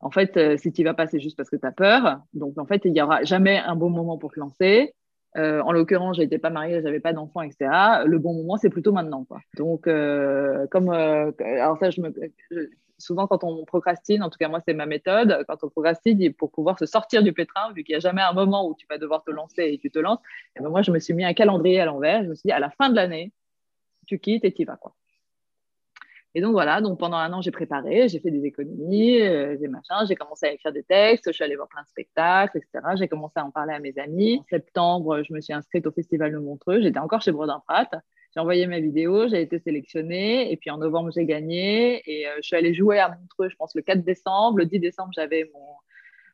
en fait, euh, si tu vas pas, c'est juste parce que tu as peur. Donc, en fait, il n'y aura jamais un bon moment pour te lancer. Euh, en l'occurrence, je n'étais pas mariée, j'avais pas d'enfant, etc. Le bon moment, c'est plutôt maintenant. Quoi. Donc, euh, comme. alors, ça, je me, souvent, quand on procrastine, en tout cas, moi, c'est ma méthode. Quand on procrastine, pour pouvoir se sortir du pétrin, vu qu'il n'y a jamais un moment où tu vas devoir te lancer et tu te lances, eh ben, moi, je me suis mis un calendrier à l'envers. Je me suis dit, à la fin de l'année, tu quittes et tu vas. Quoi. Et donc voilà, donc pendant un an, j'ai préparé, j'ai fait des économies, euh, des machins, j'ai commencé à écrire des textes, je suis allée voir plein de spectacles, etc. J'ai commencé à en parler à mes amis. En septembre, je me suis inscrite au Festival de Montreux, j'étais encore chez Brodin Pratt. J'ai envoyé mes vidéos, j'ai été sélectionnée, et puis en novembre, j'ai gagné, et euh, je suis allée jouer à Montreux, je pense, le 4 décembre. Le 10 décembre, j'avais mon,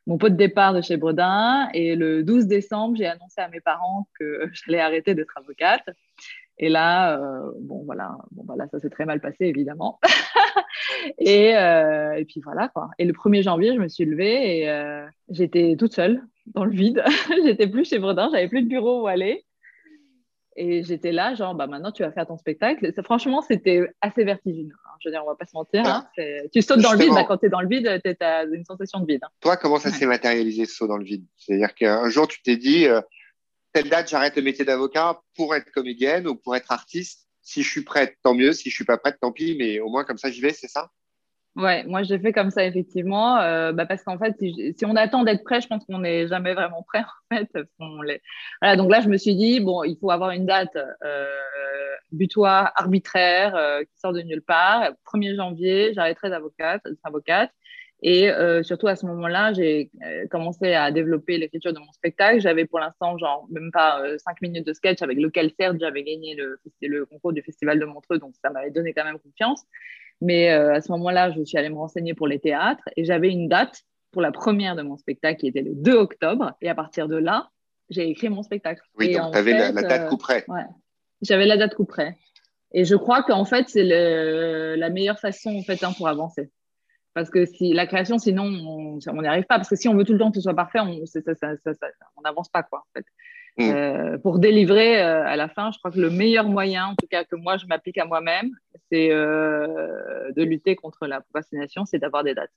mon pot de départ de chez Brodin, et le 12 décembre, j'ai annoncé à mes parents que j'allais arrêter d'être avocate. Et là, euh, bon, voilà, bon, voilà, ça s'est très mal passé, évidemment. et, euh, et, puis voilà, quoi. Et le 1er janvier, je me suis levée et euh, j'étais toute seule, dans le vide. j'étais plus chez Bredin, j'avais plus de bureau où aller. Et j'étais là, genre, bah maintenant tu vas faire ton spectacle. franchement, c'était assez vertigineux. Hein. Je veux dire, on va pas se mentir. Hein. Tu sautes dans le vide, bah, quand tu es dans le vide, tu as une sensation de vide. Hein. Toi, comment ça s'est matérialisé ce saut dans le vide? C'est-à-dire qu'un jour, tu t'es dit, telle date, j'arrête le métier d'avocat pour être comédienne ou pour être artiste. Si je suis prête, tant mieux. Si je suis pas prête, tant pis. Mais au moins, comme ça, j'y vais, c'est ça? Ouais, moi j'ai fait comme ça effectivement, euh, bah, parce qu'en fait, si, on attend d'être prêt, je pense qu'on n'est jamais vraiment prêt en fait. Donc là je me suis dit bon, il faut avoir une date euh, butoir arbitraire euh, qui sort de nulle part. 1er janvier, j'arrêterai d'avocate, avocate. Et euh, surtout à ce moment-là, j'ai euh, commencé à développer l'écriture de mon spectacle. J'avais pour l'instant, genre, même pas euh, cinq minutes de sketch avec lequel certes j'avais gagné le, le concours du Festival de Montreux, donc ça m'avait donné quand même confiance. Mais à ce moment-là, je suis allée me renseigner pour les théâtres et j'avais une date pour la première de mon spectacle qui était le 2 octobre. Et à partir de là, j'ai écrit mon spectacle. Oui, donc tu avais la, date coup près. Ouais, j'avais la date coup près. Et je crois qu'en fait, c'est la meilleure façon en fait, hein, pour avancer. Parce que si la création, sinon, on n'y arrive pas. Parce que si on veut tout le temps que ce soit parfait, on n'avance pas. Quoi, en fait. Mm. Euh, pour délivrer euh, à la fin, je crois que le meilleur moyen, en tout cas que moi je m'applique à moi-même, c'est euh, de lutter contre la procrastination, c'est d'avoir des dates.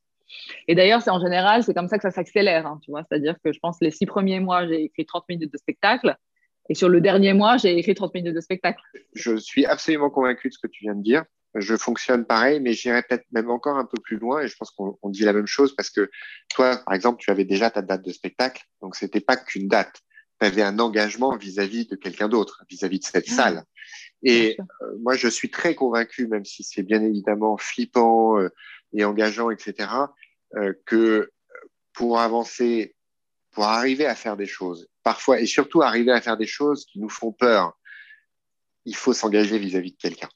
Et d'ailleurs, c'est en général, c'est comme ça que ça s'accélère. Hein, tu vois, c'est-à-dire que je pense les six premiers mois, j'ai écrit 30 minutes de spectacle. Et sur le dernier mois, j'ai écrit 30 minutes de spectacle. Je suis absolument convaincu de ce que tu viens de dire je fonctionne pareil, mais j'irai peut-être même encore un peu plus loin et je pense qu'on dit la même chose parce que toi, par exemple, tu avais déjà ta date de spectacle, donc c'était pas qu'une date. Tu avais un engagement vis-à-vis de quelqu'un d'autre, vis-à-vis de cette ah. salle. Et moi, je suis très convaincu, même si c'est bien évidemment flippant et engageant, etc., que pour avancer, pour arriver à faire des choses, parfois, et surtout arriver à faire des choses qui nous font peur, il faut s'engager vis-à-vis de quelqu'un.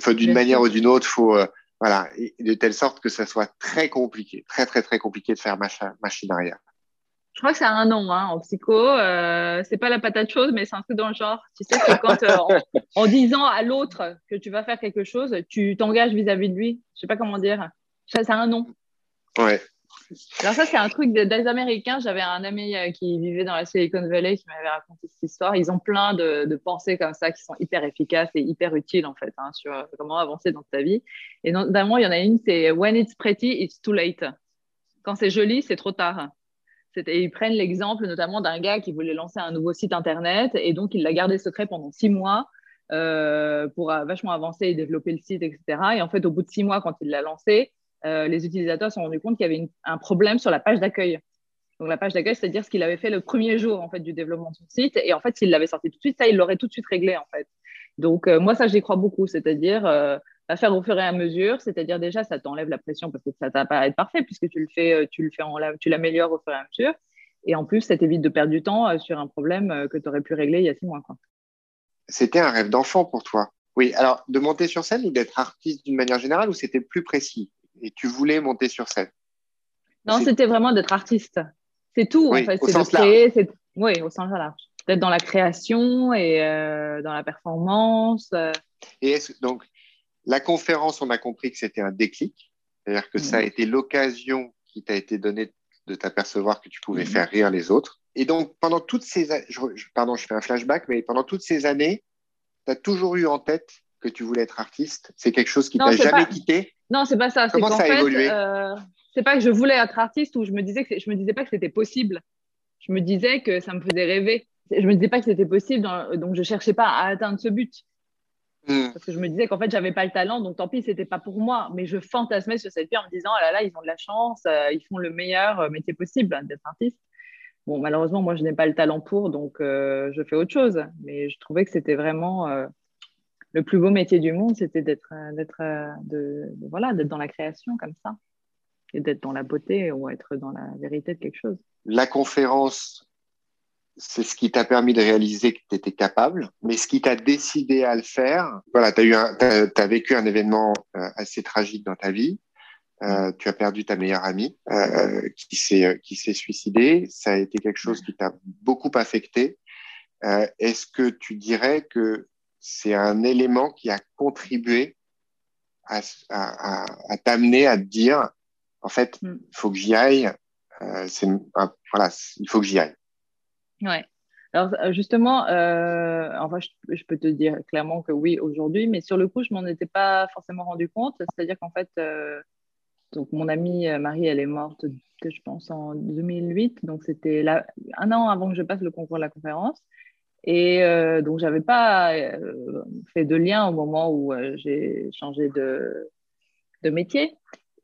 Faut d'une manière ou d'une autre, faut euh, voilà, de telle sorte que ça soit très compliqué, très très très compliqué de faire machine arrière. Je crois que ça a un nom hein, en psycho. Euh, c'est pas la patate chose, mais c'est un truc dans le genre. Tu sais que quand euh, en, disant à l'autre que tu vas faire quelque chose, tu t'engages vis-à-vis de lui. Je sais pas comment dire. Ça, ça a un nom. Ouais. Alors ça, c'est un truc des, Américains. J'avais un ami euh, qui vivait dans la Silicon Valley qui m'avait raconté cette histoire. Ils ont plein de, pensées comme ça qui sont hyper efficaces et hyper utiles en fait hein, sur euh, comment avancer dans ta vie. Et notamment, il y en a une, c'est When it's pretty, it's too late. Quand c'est joli, c'est trop tard. Ils prennent l'exemple notamment d'un gars qui voulait lancer un nouveau site internet et donc il l'a gardé secret pendant six mois euh, pour vachement avancer et développer le site, etc. Et en fait, au bout de six mois, quand il l'a lancé, euh, les utilisateurs se sont rendus compte qu'il y avait un problème sur la page d'accueil. Donc la page d'accueil, c'est-à-dire ce qu'il avait fait le premier jour en fait du développement de son site. Et en fait, s'il l'avait sorti tout de suite, ça, il l'aurait tout de suite réglé en fait. Donc euh, moi, ça, j'y crois beaucoup. C'est-à-dire euh, à faire au fur et à mesure. C'est-à-dire déjà, ça t'enlève la pression parce que ça va pas être parfait puisque tu le fais, tu le fais, en, tu l'améliores au fur et à mesure. Et en plus, ça t'évite de perdre du temps sur un problème que tu aurais pu régler il y a six mois. C'était un rêve d'enfant pour toi. Oui, alors de monter sur scène ou d'être artiste d'une manière générale ou c'était plus précis? Et tu voulais monter sur scène Non, c'était vraiment d'être artiste. C'est tout, en fait. C'est de créer. Oui, au sens large. D'être dans la création et euh, dans la performance. Euh. Et donc, la conférence, on a compris que c'était un déclic. C'est-à-dire que ça a mm. été l'occasion qui t'a été donnée de t'apercevoir que tu pouvais mm. faire rire les autres. Et donc, pendant toutes ces années, pardon, je fais un flashback, mais pendant toutes ces années, tu as toujours eu en tête que tu voulais être artiste C'est quelque chose qui t'a jamais quitté Non, c'est pas ça. Comment ça a évolué euh, C'est pas que je voulais être artiste ou je me disais que je me disais pas que c'était possible. Je me disais que ça me faisait rêver. Je me disais pas que c'était possible, donc je cherchais pas à atteindre ce but. Hmm. Parce que je me disais qu'en fait, j'avais pas le talent, donc tant pis, c'était pas pour moi. Mais je fantasmais sur cette vie en me disant, oh là là, ils ont de la chance, euh, ils font le meilleur euh, métier possible hein, d'être artiste. Bon, malheureusement, moi, je n'ai pas le talent pour, donc je fais autre chose. Mais je trouvais que c'était vraiment le plus beau métier du monde, c'était d'être, euh, d'être, euh, de, voilà, d'être dans la création comme ça, et d'être dans la beauté ou être dans la vérité de quelque chose. La conférence, c'est ce qui t'a permis de réaliser que tu étais capable, mais ce qui t'a décidé à le faire, voilà, tu as, as, vécu un événement euh, assez tragique dans ta vie. Tu as perdu ta meilleure amie qui s'est qui suicidée. Ça a été quelque chose qui t'a beaucoup affecté. Est-ce que tu dirais que c'est un élément qui a contribué à, t'amener à te dire, en fait, mm. il faut que j'y aille. Euh, c'est, voilà, il faut que j'y aille. Ouais. Alors euh, justement, euh, enfin, je, peux te dire clairement que oui aujourd'hui, mais sur le coup, je m'en étais pas forcément rendu compte. C'est-à-dire qu'en fait, donc mon amie Marie, elle est morte, je pense en 2008, donc c'était un an avant que je passe le concours de la conférence. Et euh, donc, je n'avais pas euh, fait de lien au moment où euh, j'ai changé de, métier.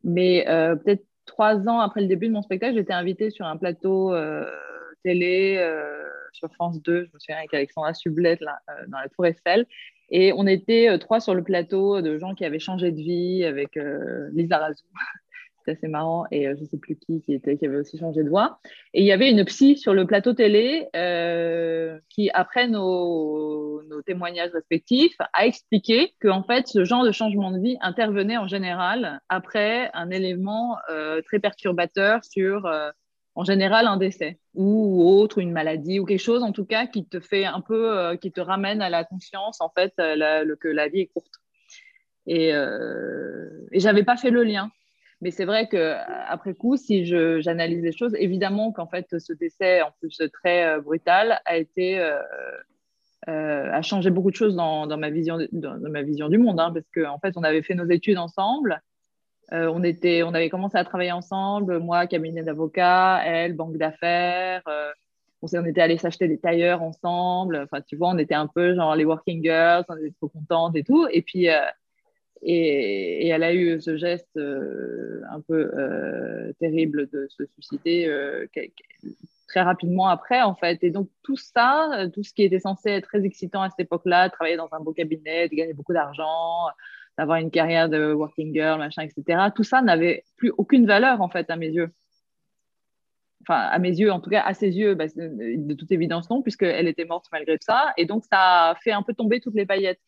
Mais peut-être trois ans après le début de mon spectacle, j'étais invitée sur un plateau télé sur France 2, je me souviens, avec Alexandra Sublet là, dans la Tour Eiffel. Et on était trois sur le plateau de gens qui avaient changé de vie avec Lisa Razou, c'était assez marrant. Et euh, je ne sais plus qui qui, était, qui avait aussi changé de voix. Et il y avait une psy sur le plateau télé euh, qui, après nos, nos, témoignages respectifs, a expliqué que en fait, ce genre de changement de vie intervenait en général après un élément euh, très perturbateur sur, en général, un décès ou autre, une maladie ou quelque chose, en tout cas, qui te fait un peu, qui te ramène à la conscience, en fait, que la vie est courte. Et, et j'avais pas fait le lien. Mais c'est vrai qu'après coup, si j'analyse les choses, évidemment qu'en fait, ce décès, en plus très euh, brutal, a été. Euh, euh, a changé beaucoup de choses dans, ma, vision, dans, ma vision du monde, hein, parce qu'en en fait, on avait fait nos études ensemble, on, était, on avait commencé à travailler ensemble, moi, cabinet d'avocat, elle, banque d'affaires, on, on était allé s'acheter des tailleurs ensemble, enfin, tu vois, on était un peu genre les working girls, on était trop contentes et tout, et puis et, elle a eu ce geste euh, un peu euh, terrible de se suicider euh, très rapidement après, en fait. Et donc, tout ça, tout ce qui était censé être très excitant à cette époque-là, travailler dans un beau cabinet, de gagner beaucoup d'argent, d'avoir une carrière de working girl, machin, etc., tout ça n'avait plus aucune valeur, en fait, à mes yeux. Enfin, à mes yeux, en tout cas, à ses yeux, bah, de toute évidence, non, puisqu'elle était morte malgré ça. Et donc, ça a fait un peu tomber toutes les paillettes.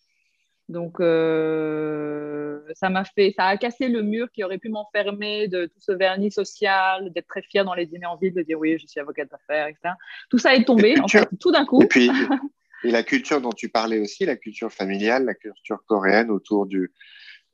Donc, euh, ça m'a fait, ça a cassé le mur qui aurait pu m'enfermer de tout ce vernis social, d'être très fière dans les dîners en ville, de dire oui, je suis avocate d'affaires, etc. Tout ça est tombé, en fait, tout d'un coup. Et puis, et la culture dont tu parlais aussi, la culture familiale, la culture coréenne autour du,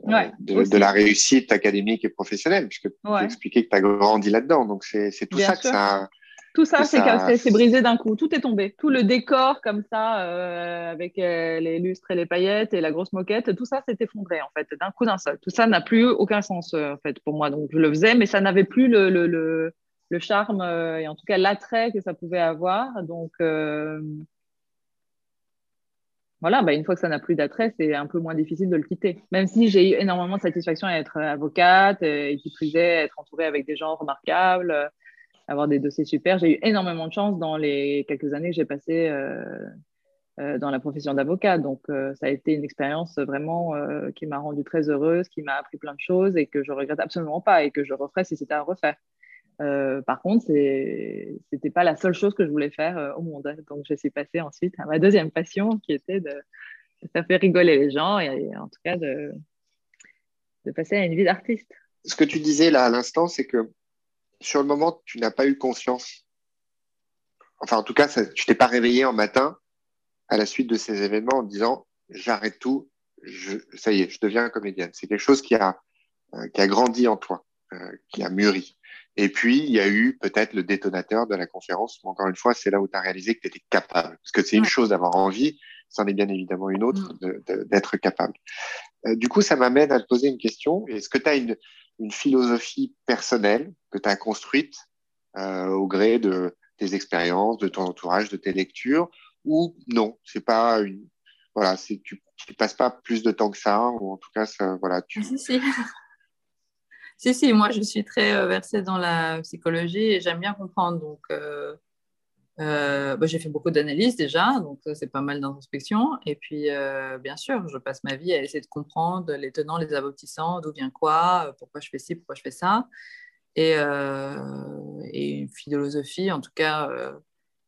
euh, de, la réussite académique et professionnelle, puisque tu expliquais que tu as grandi là-dedans. Donc, c'est tout ça que ça tout ça, c'est brisé d'un coup. Tout est tombé. Tout le décor comme ça, euh, avec euh, les lustres et les paillettes et la grosse moquette, tout ça s'est effondré en fait, d'un coup d'un seul. Tout ça n'a plus aucun sens euh, en fait pour moi. Donc je le faisais, mais ça n'avait plus le, le, le, le charme et en tout cas l'attrait que ça pouvait avoir. Donc voilà, bah, une fois que ça n'a plus d'attrait, c'est un peu moins difficile de le quitter. Même si j'ai eu énormément de satisfaction à être avocate et qui plus est, être entourée avec des gens remarquables avoir des dossiers super. J'ai eu énormément de chance dans les quelques années que j'ai passées euh, euh, dans la profession d'avocat. Donc, euh, ça a été une expérience vraiment qui m'a rendue très heureuse, qui m'a appris plein de choses et que je regrette absolument pas et que je referais si c'était à refaire. par contre, ce n'était pas la seule chose que je voulais faire au monde. Donc, je suis passée ensuite à ma deuxième passion qui était de, faire rigoler les gens et, en tout cas de, de passer à une vie d'artiste. Ce que tu disais là à l'instant, c'est que sur le moment, tu n'as pas eu conscience. Enfin, en tout cas, ça, tu t'es pas réveillé en matin à la suite de ces événements en disant j'arrête tout, je, ça y est, je deviens comédienne. C'est quelque chose qui a, euh, qui a grandi en toi, euh, qui a mûri. Et puis, il y a eu peut-être le détonateur de la conférence. Encore une fois, c'est là où tu as réalisé que tu étais capable. Parce que c'est une chose d'avoir envie, c'en est bien évidemment une autre mm. d'être capable. Euh, du coup, ça m'amène à te poser une question. Est-ce que tu as une, une philosophie personnelle que tu as construite euh, au gré de tes expériences, de ton entourage, de tes lectures, ou non, c'est pas une, voilà, tu, tu passes pas plus de temps que ça, ou en tout cas, voilà, tu. Si, si. si, si, moi je suis très euh, versée dans la psychologie et j'aime bien comprendre, donc. Euh, euh, bah, j'ai fait beaucoup d'analyses déjà, donc c'est pas mal d'introspection. Et puis, euh, bien sûr, je passe ma vie à essayer de comprendre les tenants, les aboutissants, d'où vient quoi, euh, pourquoi je fais ci, pourquoi je fais ça. Et, une philosophie, en tout cas,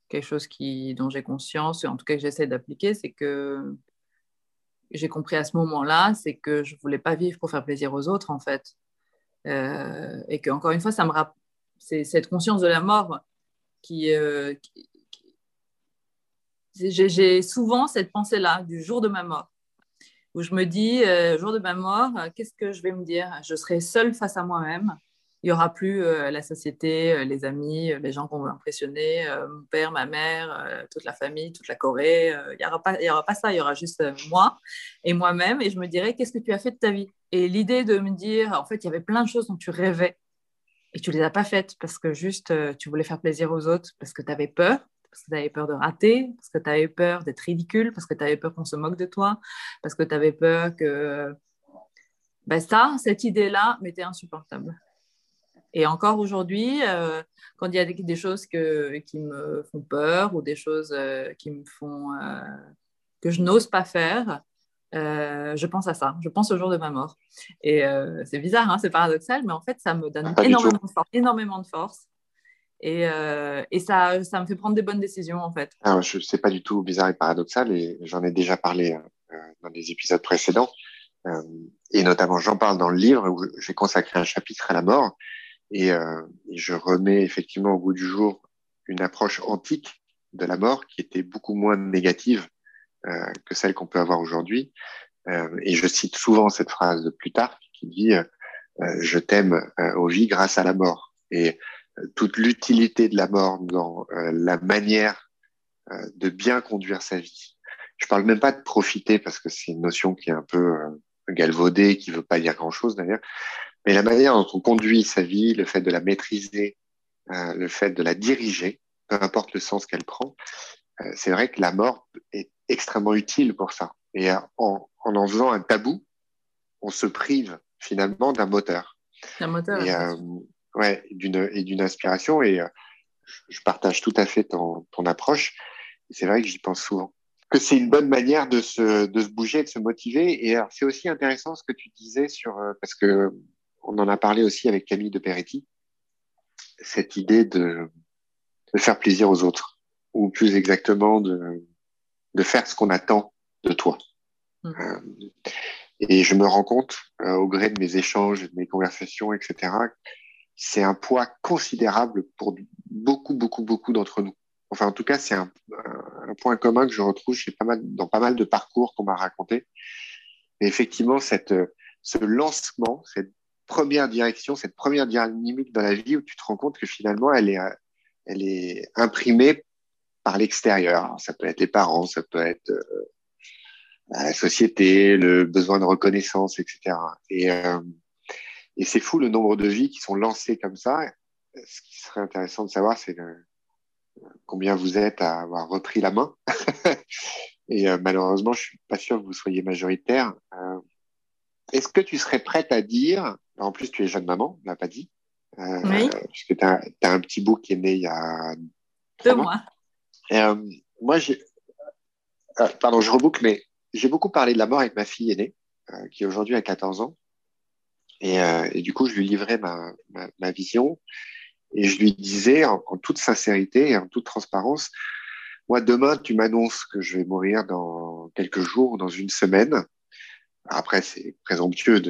quelque chose qui, dont j'ai conscience, et en tout cas que j'essaie d'appliquer, c'est que j'ai compris à ce moment-là, c'est que je voulais pas vivre pour faire plaisir aux autres, en fait. et que, encore une fois, ça me c'est cette conscience de la mort euh, qui, j'ai souvent cette pensée-là du jour de ma mort, où je me dis, euh, jour de ma mort, euh, qu'est-ce que je vais me dire? Je serai seule face à moi-même. Il n'y aura plus la société, les amis, les gens qu'on veut impressionner, mon père, ma mère, toute la famille, toute la Corée. il n'y aura, aura pas ça, il y aura juste moi et moi-même. Et je me dirais, qu'est-ce que tu as fait de ta vie? Et l'idée de me dire, en fait, il y avait plein de choses dont tu rêvais et tu les as pas faites parce que juste euh, tu voulais faire plaisir aux autres, parce que tu avais peur, parce que tu avais peur de rater, parce que tu avais peur d'être ridicule, parce que tu avais peur qu'on se moque de toi, parce que tu avais peur que... Ben ça, cette idée-là m'était insupportable. Et encore aujourd'hui, euh, quand il y a des, choses que, qui me font peur ou des choses euh, qui me font que je n'ose pas faire, euh, je pense à ça, je pense au jour de ma mort. Et euh, c'est bizarre, hein, c'est paradoxal, mais en fait, ça me donne énormément de, force, énormément de force. Et, euh, et ça, ça, me fait prendre des bonnes décisions, en fait. Alors, je sais pas du tout bizarre et paradoxal, et j'en ai déjà parlé dans des épisodes précédents. et notamment, j'en parle dans le livre où j'ai consacré un chapitre à la mort. Et, et, je remets effectivement au bout du jour une approche antique de la mort qui était beaucoup moins négative euh, que celle qu'on peut avoir aujourd'hui. Euh, et je cite souvent cette phrase de Plutarque qui dit euh, Je t'aime aux vies grâce à la mort. Et toute l'utilité de la mort dans la manière de bien conduire sa vie. Je parle même pas de profiter parce que c'est une notion qui est un peu galvaudée, qui veut pas dire grand chose d'ailleurs. Mais la manière dont on conduit sa vie, le fait de la maîtriser, le fait de la diriger, peu importe le sens qu'elle prend, c'est vrai que la mort est extrêmement utile pour ça. Et en, en, en faisant un tabou, on se prive finalement d'un moteur. Un moteur. Et, euh, ouais, d'une et d'une inspiration. Et euh, je partage tout à fait ton, ton approche. C'est vrai que j'y pense souvent. Que c'est une bonne manière de se, de se bouger, de se motiver. Et c'est aussi intéressant ce que tu disais sur, euh, parce que on en a parlé aussi avec Camille de Peretti, cette idée de, de faire plaisir aux autres, ou plus exactement de, de faire ce qu'on attend de toi. Mmh. Euh, et je me rends compte, euh, au gré de mes échanges, de mes conversations, etc., c'est un poids considérable pour beaucoup, beaucoup, beaucoup d'entre nous. Enfin, en tout cas, c'est un, un, point commun que je retrouve chez pas mal, dans pas mal de parcours qu'on m'a raconté. Et effectivement, cette, ce lancement, cette première direction, cette première dynamique dans la vie où tu te rends compte que finalement, elle est, elle est imprimée par l'extérieur. Ça peut être les parents, ça peut être euh, la société, le besoin de reconnaissance, etc. Et, euh, et c'est fou le nombre de vies qui sont lancées comme ça. Ce qui serait intéressant de savoir, c'est combien vous êtes à avoir repris la main. et euh, malheureusement, je suis pas sûr que vous soyez majoritaire. Euh, Est-ce que tu serais prête à dire, en plus tu es jeune maman, on l'a pas dit, euh, oui. puisque tu as, as, un petit bout qui est né il y a deux mois. Et, euh, moi, j'ai, euh, pardon, je reboucle, mais j'ai beaucoup parlé de la mort avec ma fille aînée, euh, qui aujourd'hui a 14 ans. Et, euh, et, du coup, je lui livrais ma, ma, vision et je lui disais en, en, toute sincérité et en toute transparence, moi, demain, tu m'annonces que je vais mourir dans quelques jours, dans une semaine. Après, c'est présomptueux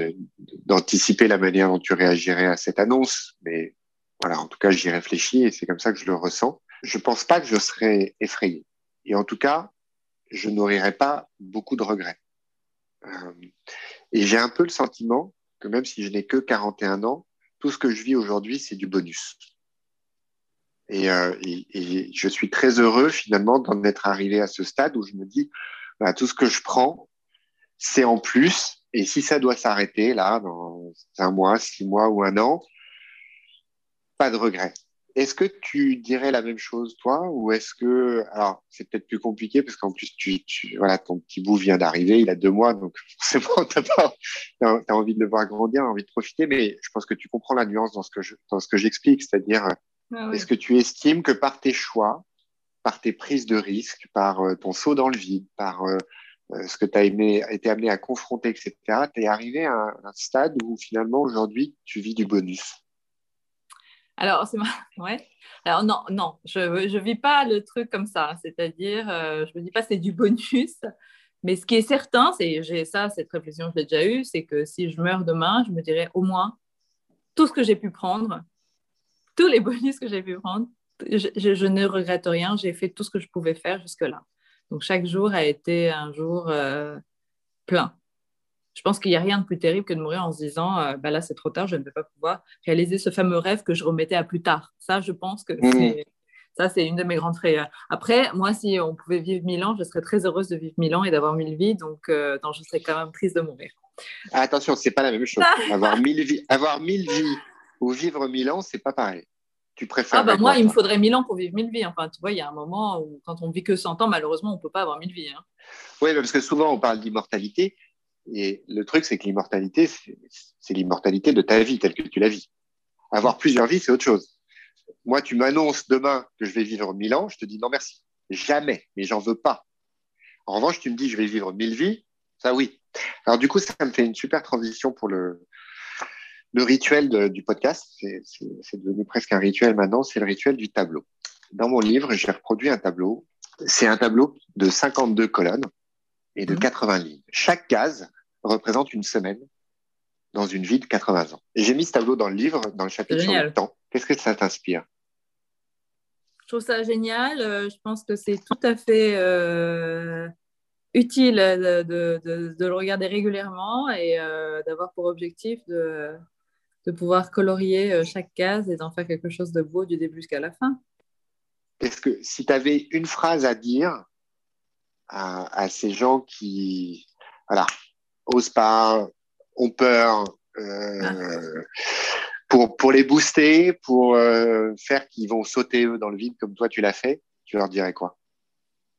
d'anticiper la manière dont tu réagirais à cette annonce, mais voilà, en tout cas, j'y réfléchis et c'est comme ça que je le ressens. Je pense pas que je serais effrayé. Et en tout cas, je n'aurais pas beaucoup de regrets. Euh, et j'ai un peu le sentiment que même si je n'ai que 41 ans, tout ce que je vis aujourd'hui, c'est du bonus. Et, euh, et, je suis très heureux finalement d'en être arrivé à ce stade où je me dis, bah, tout ce que je prends, c'est en plus. Et si ça doit s'arrêter là, dans un mois, six mois ou un an, pas de regret. Est-ce que tu dirais la même chose, toi, ou est-ce que, alors, c'est peut-être plus compliqué parce qu'en plus, tu, tu, voilà, ton petit bout vient d'arriver, il a deux mois, donc forcément, t'as pas, t'as, as envie de le voir grandir, envie de profiter, mais je pense que tu comprends la nuance dans ce que je, dans ce que j'explique, c'est-à-dire, ah oui. est-ce que tu estimes que par tes choix, par tes prises de risques, par euh, ton saut dans le vide, par euh, euh, ce que tu as été amené à confronter, etc., tu es arrivé à un, un stade où finalement aujourd'hui tu vis du bonus? Alors, c'est ouais. Alors, non, non, je ne vis pas le truc comme ça. C'est-à-dire, euh, je me dis pas c'est du bonus. Mais ce qui est certain, c'est j'ai ça, cette réflexion, je l'ai déjà eue, c'est que si je meurs demain, je me dirais au moins tout ce que j'ai pu prendre, tous les bonus que j'ai pu prendre, je, ne regrette rien. J'ai fait tout ce que je pouvais faire jusque-là. Donc, chaque jour a été un jour euh, plein. Je pense qu'il n'y a rien de plus terrible que de mourir en se disant euh, bah là, c'est trop tard, je ne vais pas pouvoir réaliser ce fameux rêve que je remettais à plus tard. Ça, je pense que mmh. c'est. Ça, c'est une de mes grandes frayeurs. Après, moi, si on pouvait vivre mille ans, je serais très heureuse de vivre mille ans et d'avoir mille vies. Donc, euh, non, je serais quand même triste de mourir. Ah, attention, c'est pas la même chose. avoir, mille vies, avoir mille vies ou vivre mille ans, c'est pas pareil. Tu préfères. Ah, bah, moi, il me faudrait mille ans pour vivre mille vies. Enfin, tu vois, il y a un moment où, quand on vit que 100 ans, malheureusement, on ne peut pas avoir mille vies. Hein. Oui, parce que souvent, on parle d'immortalité. Et le truc, c'est que l'immortalité, c'est l'immortalité de ta vie telle que tu la vis. Avoir plusieurs vies, c'est autre chose. Moi, tu m'annonces demain que je vais vivre mille ans, je te dis non merci. Jamais, mais j'en veux pas. En revanche, tu me dis je vais vivre mille vies, ça oui. Alors du coup, ça me fait une super transition pour le, rituel du podcast. C'est devenu presque un rituel maintenant, c'est le rituel du tableau. Dans mon livre, j'ai reproduit un tableau. C'est un tableau de 52 colonnes et de mmh. 80 lignes. Chaque case représente une semaine dans une vie de 80 ans. J'ai mis ce tableau dans le livre, dans le chapitre sur le temps. Qu'est-ce que ça t'inspire? Je trouve ça génial. Euh, je pense que c'est tout à fait euh, utile de, de, de, de, le regarder régulièrement et euh, d'avoir pour objectif de, pouvoir colorier chaque case et d'en faire quelque chose de beau du début jusqu'à la fin. Est-ce que si tu avais une phrase à dire à, ces gens qui voilà, osent pas, ont peur, euh, pour, pour les booster, pour euh, faire qu'ils vont sauter dans le vide comme toi tu l'as fait, tu leur dirais quoi?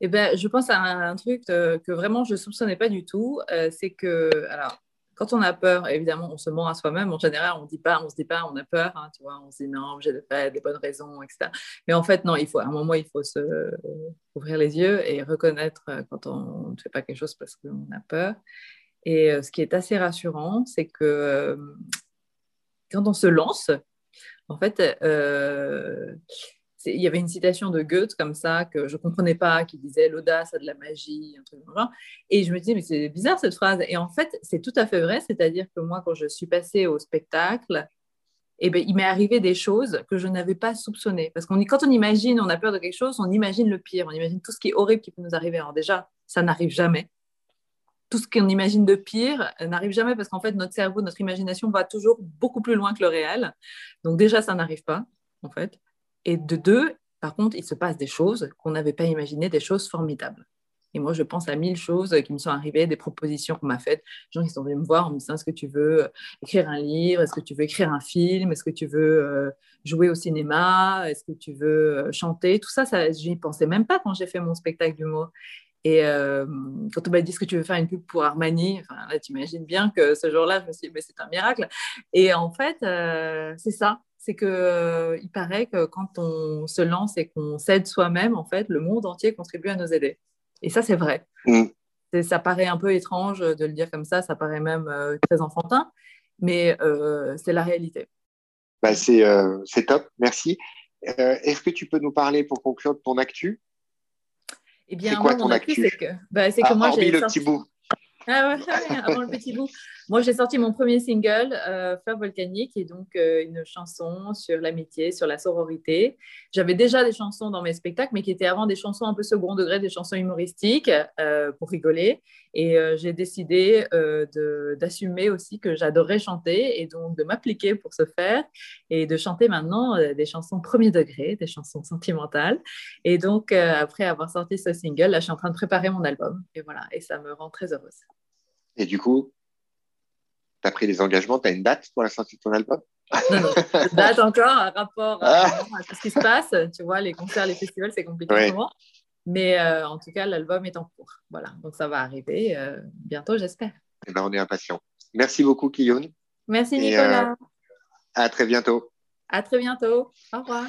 Eh ben, je pense à un, truc que vraiment je ne soupçonnais pas du tout. Euh, c'est que, alors, quand on a peur, évidemment, on se ment à soi-même. En général, on dit pas, on se dit pas, on a peur, hein, tu vois, on se dit non, j'ai des bonnes raisons, etc. Mais en fait, non, il faut, à un moment, il faut se ouvrir les yeux et reconnaître euh, quand on ne fait pas quelque chose parce qu'on a peur. Et euh, ce qui est assez rassurant, c'est que euh, quand on se lance, en fait, il y avait une citation de Goethe comme ça que je ne comprenais pas, qui disait l'audace a de la magie, un truc genre. Et je me disais, mais c'est bizarre cette phrase. Et en fait, c'est tout à fait vrai. C'est-à-dire que moi, quand je suis passée au spectacle, eh ben, il m'est arrivé des choses que je n'avais pas soupçonnées. Parce qu'on quand on imagine, on a peur de quelque chose, on imagine le pire, on imagine tout ce qui est horrible qui peut nous arriver. Alors déjà, ça n'arrive jamais. Tout ce qu'on imagine de pire n'arrive jamais parce qu'en fait, notre cerveau, notre imagination va toujours beaucoup plus loin que le réel. Donc déjà, ça n'arrive pas, en fait. Et de deux, par contre, il se passe des choses qu'on n'avait pas imaginées, des choses formidables. Et moi, je pense à mille choses qui me sont arrivées, des propositions qu'on m'a faites. Des gens qui sont venus me voir en me disant Est-ce que tu veux écrire un livre? Est-ce que tu veux écrire un film? Est-ce que tu veux euh, jouer au cinéma? Est-ce que tu veux euh, chanter? Tout ça, ça je n'y pensais même pas quand j'ai fait mon spectacle d'humour. Et euh, quand on m'a dit Est-ce que tu veux faire une pub pour Armani? Là, tu imagines bien que ce jour-là, je me suis dit Mais c'est un miracle. Et en fait, c'est ça c'est que euh, il paraît que quand on se lance et qu'on s'aide soi-même, en fait, le monde entier contribue à nous aider. Et ça, c'est vrai. Mm. Ça paraît un peu étrange de le dire comme ça, ça paraît même euh, très enfantin, mais euh, c'est la réalité. Bah, c'est top, merci. Est-ce que tu peux nous parler pour conclure de ton actu? Eh bien, quoi, mon actu, c'est que, bah, que ah, moi j'ai le petit bout. Ah ouais, avant le petit bout. Moi, j'ai sorti mon premier single, euh, Fleur volcanique, est donc euh, une chanson sur l'amitié, sur la sororité. J'avais déjà des chansons dans mes spectacles, mais qui étaient avant des chansons un peu second degré, des chansons humoristiques euh, pour rigoler. Et euh, j'ai décidé d'assumer aussi que j'adorais chanter et donc de m'appliquer pour ce faire et de chanter maintenant des chansons premier degré, des chansons sentimentales. Et donc, après avoir sorti ce single, là, je suis en train de préparer mon album. Et voilà, et ça me rend très heureuse. Et du coup, tu as pris des engagements, tu as une date pour la sortie de ton album? Non, non, date encore, un rapport ah. à, tout ce qui se passe. Tu vois, les concerts, les festivals, c'est compliqué ce moment. Mais euh, en tout cas, l'album est en cours. Voilà, donc ça va arriver euh, bientôt, j'espère. Eh ben, on est impatients. Merci beaucoup, Kiyun. Merci, Nicolas. Euh, à très bientôt. À très bientôt. Au revoir.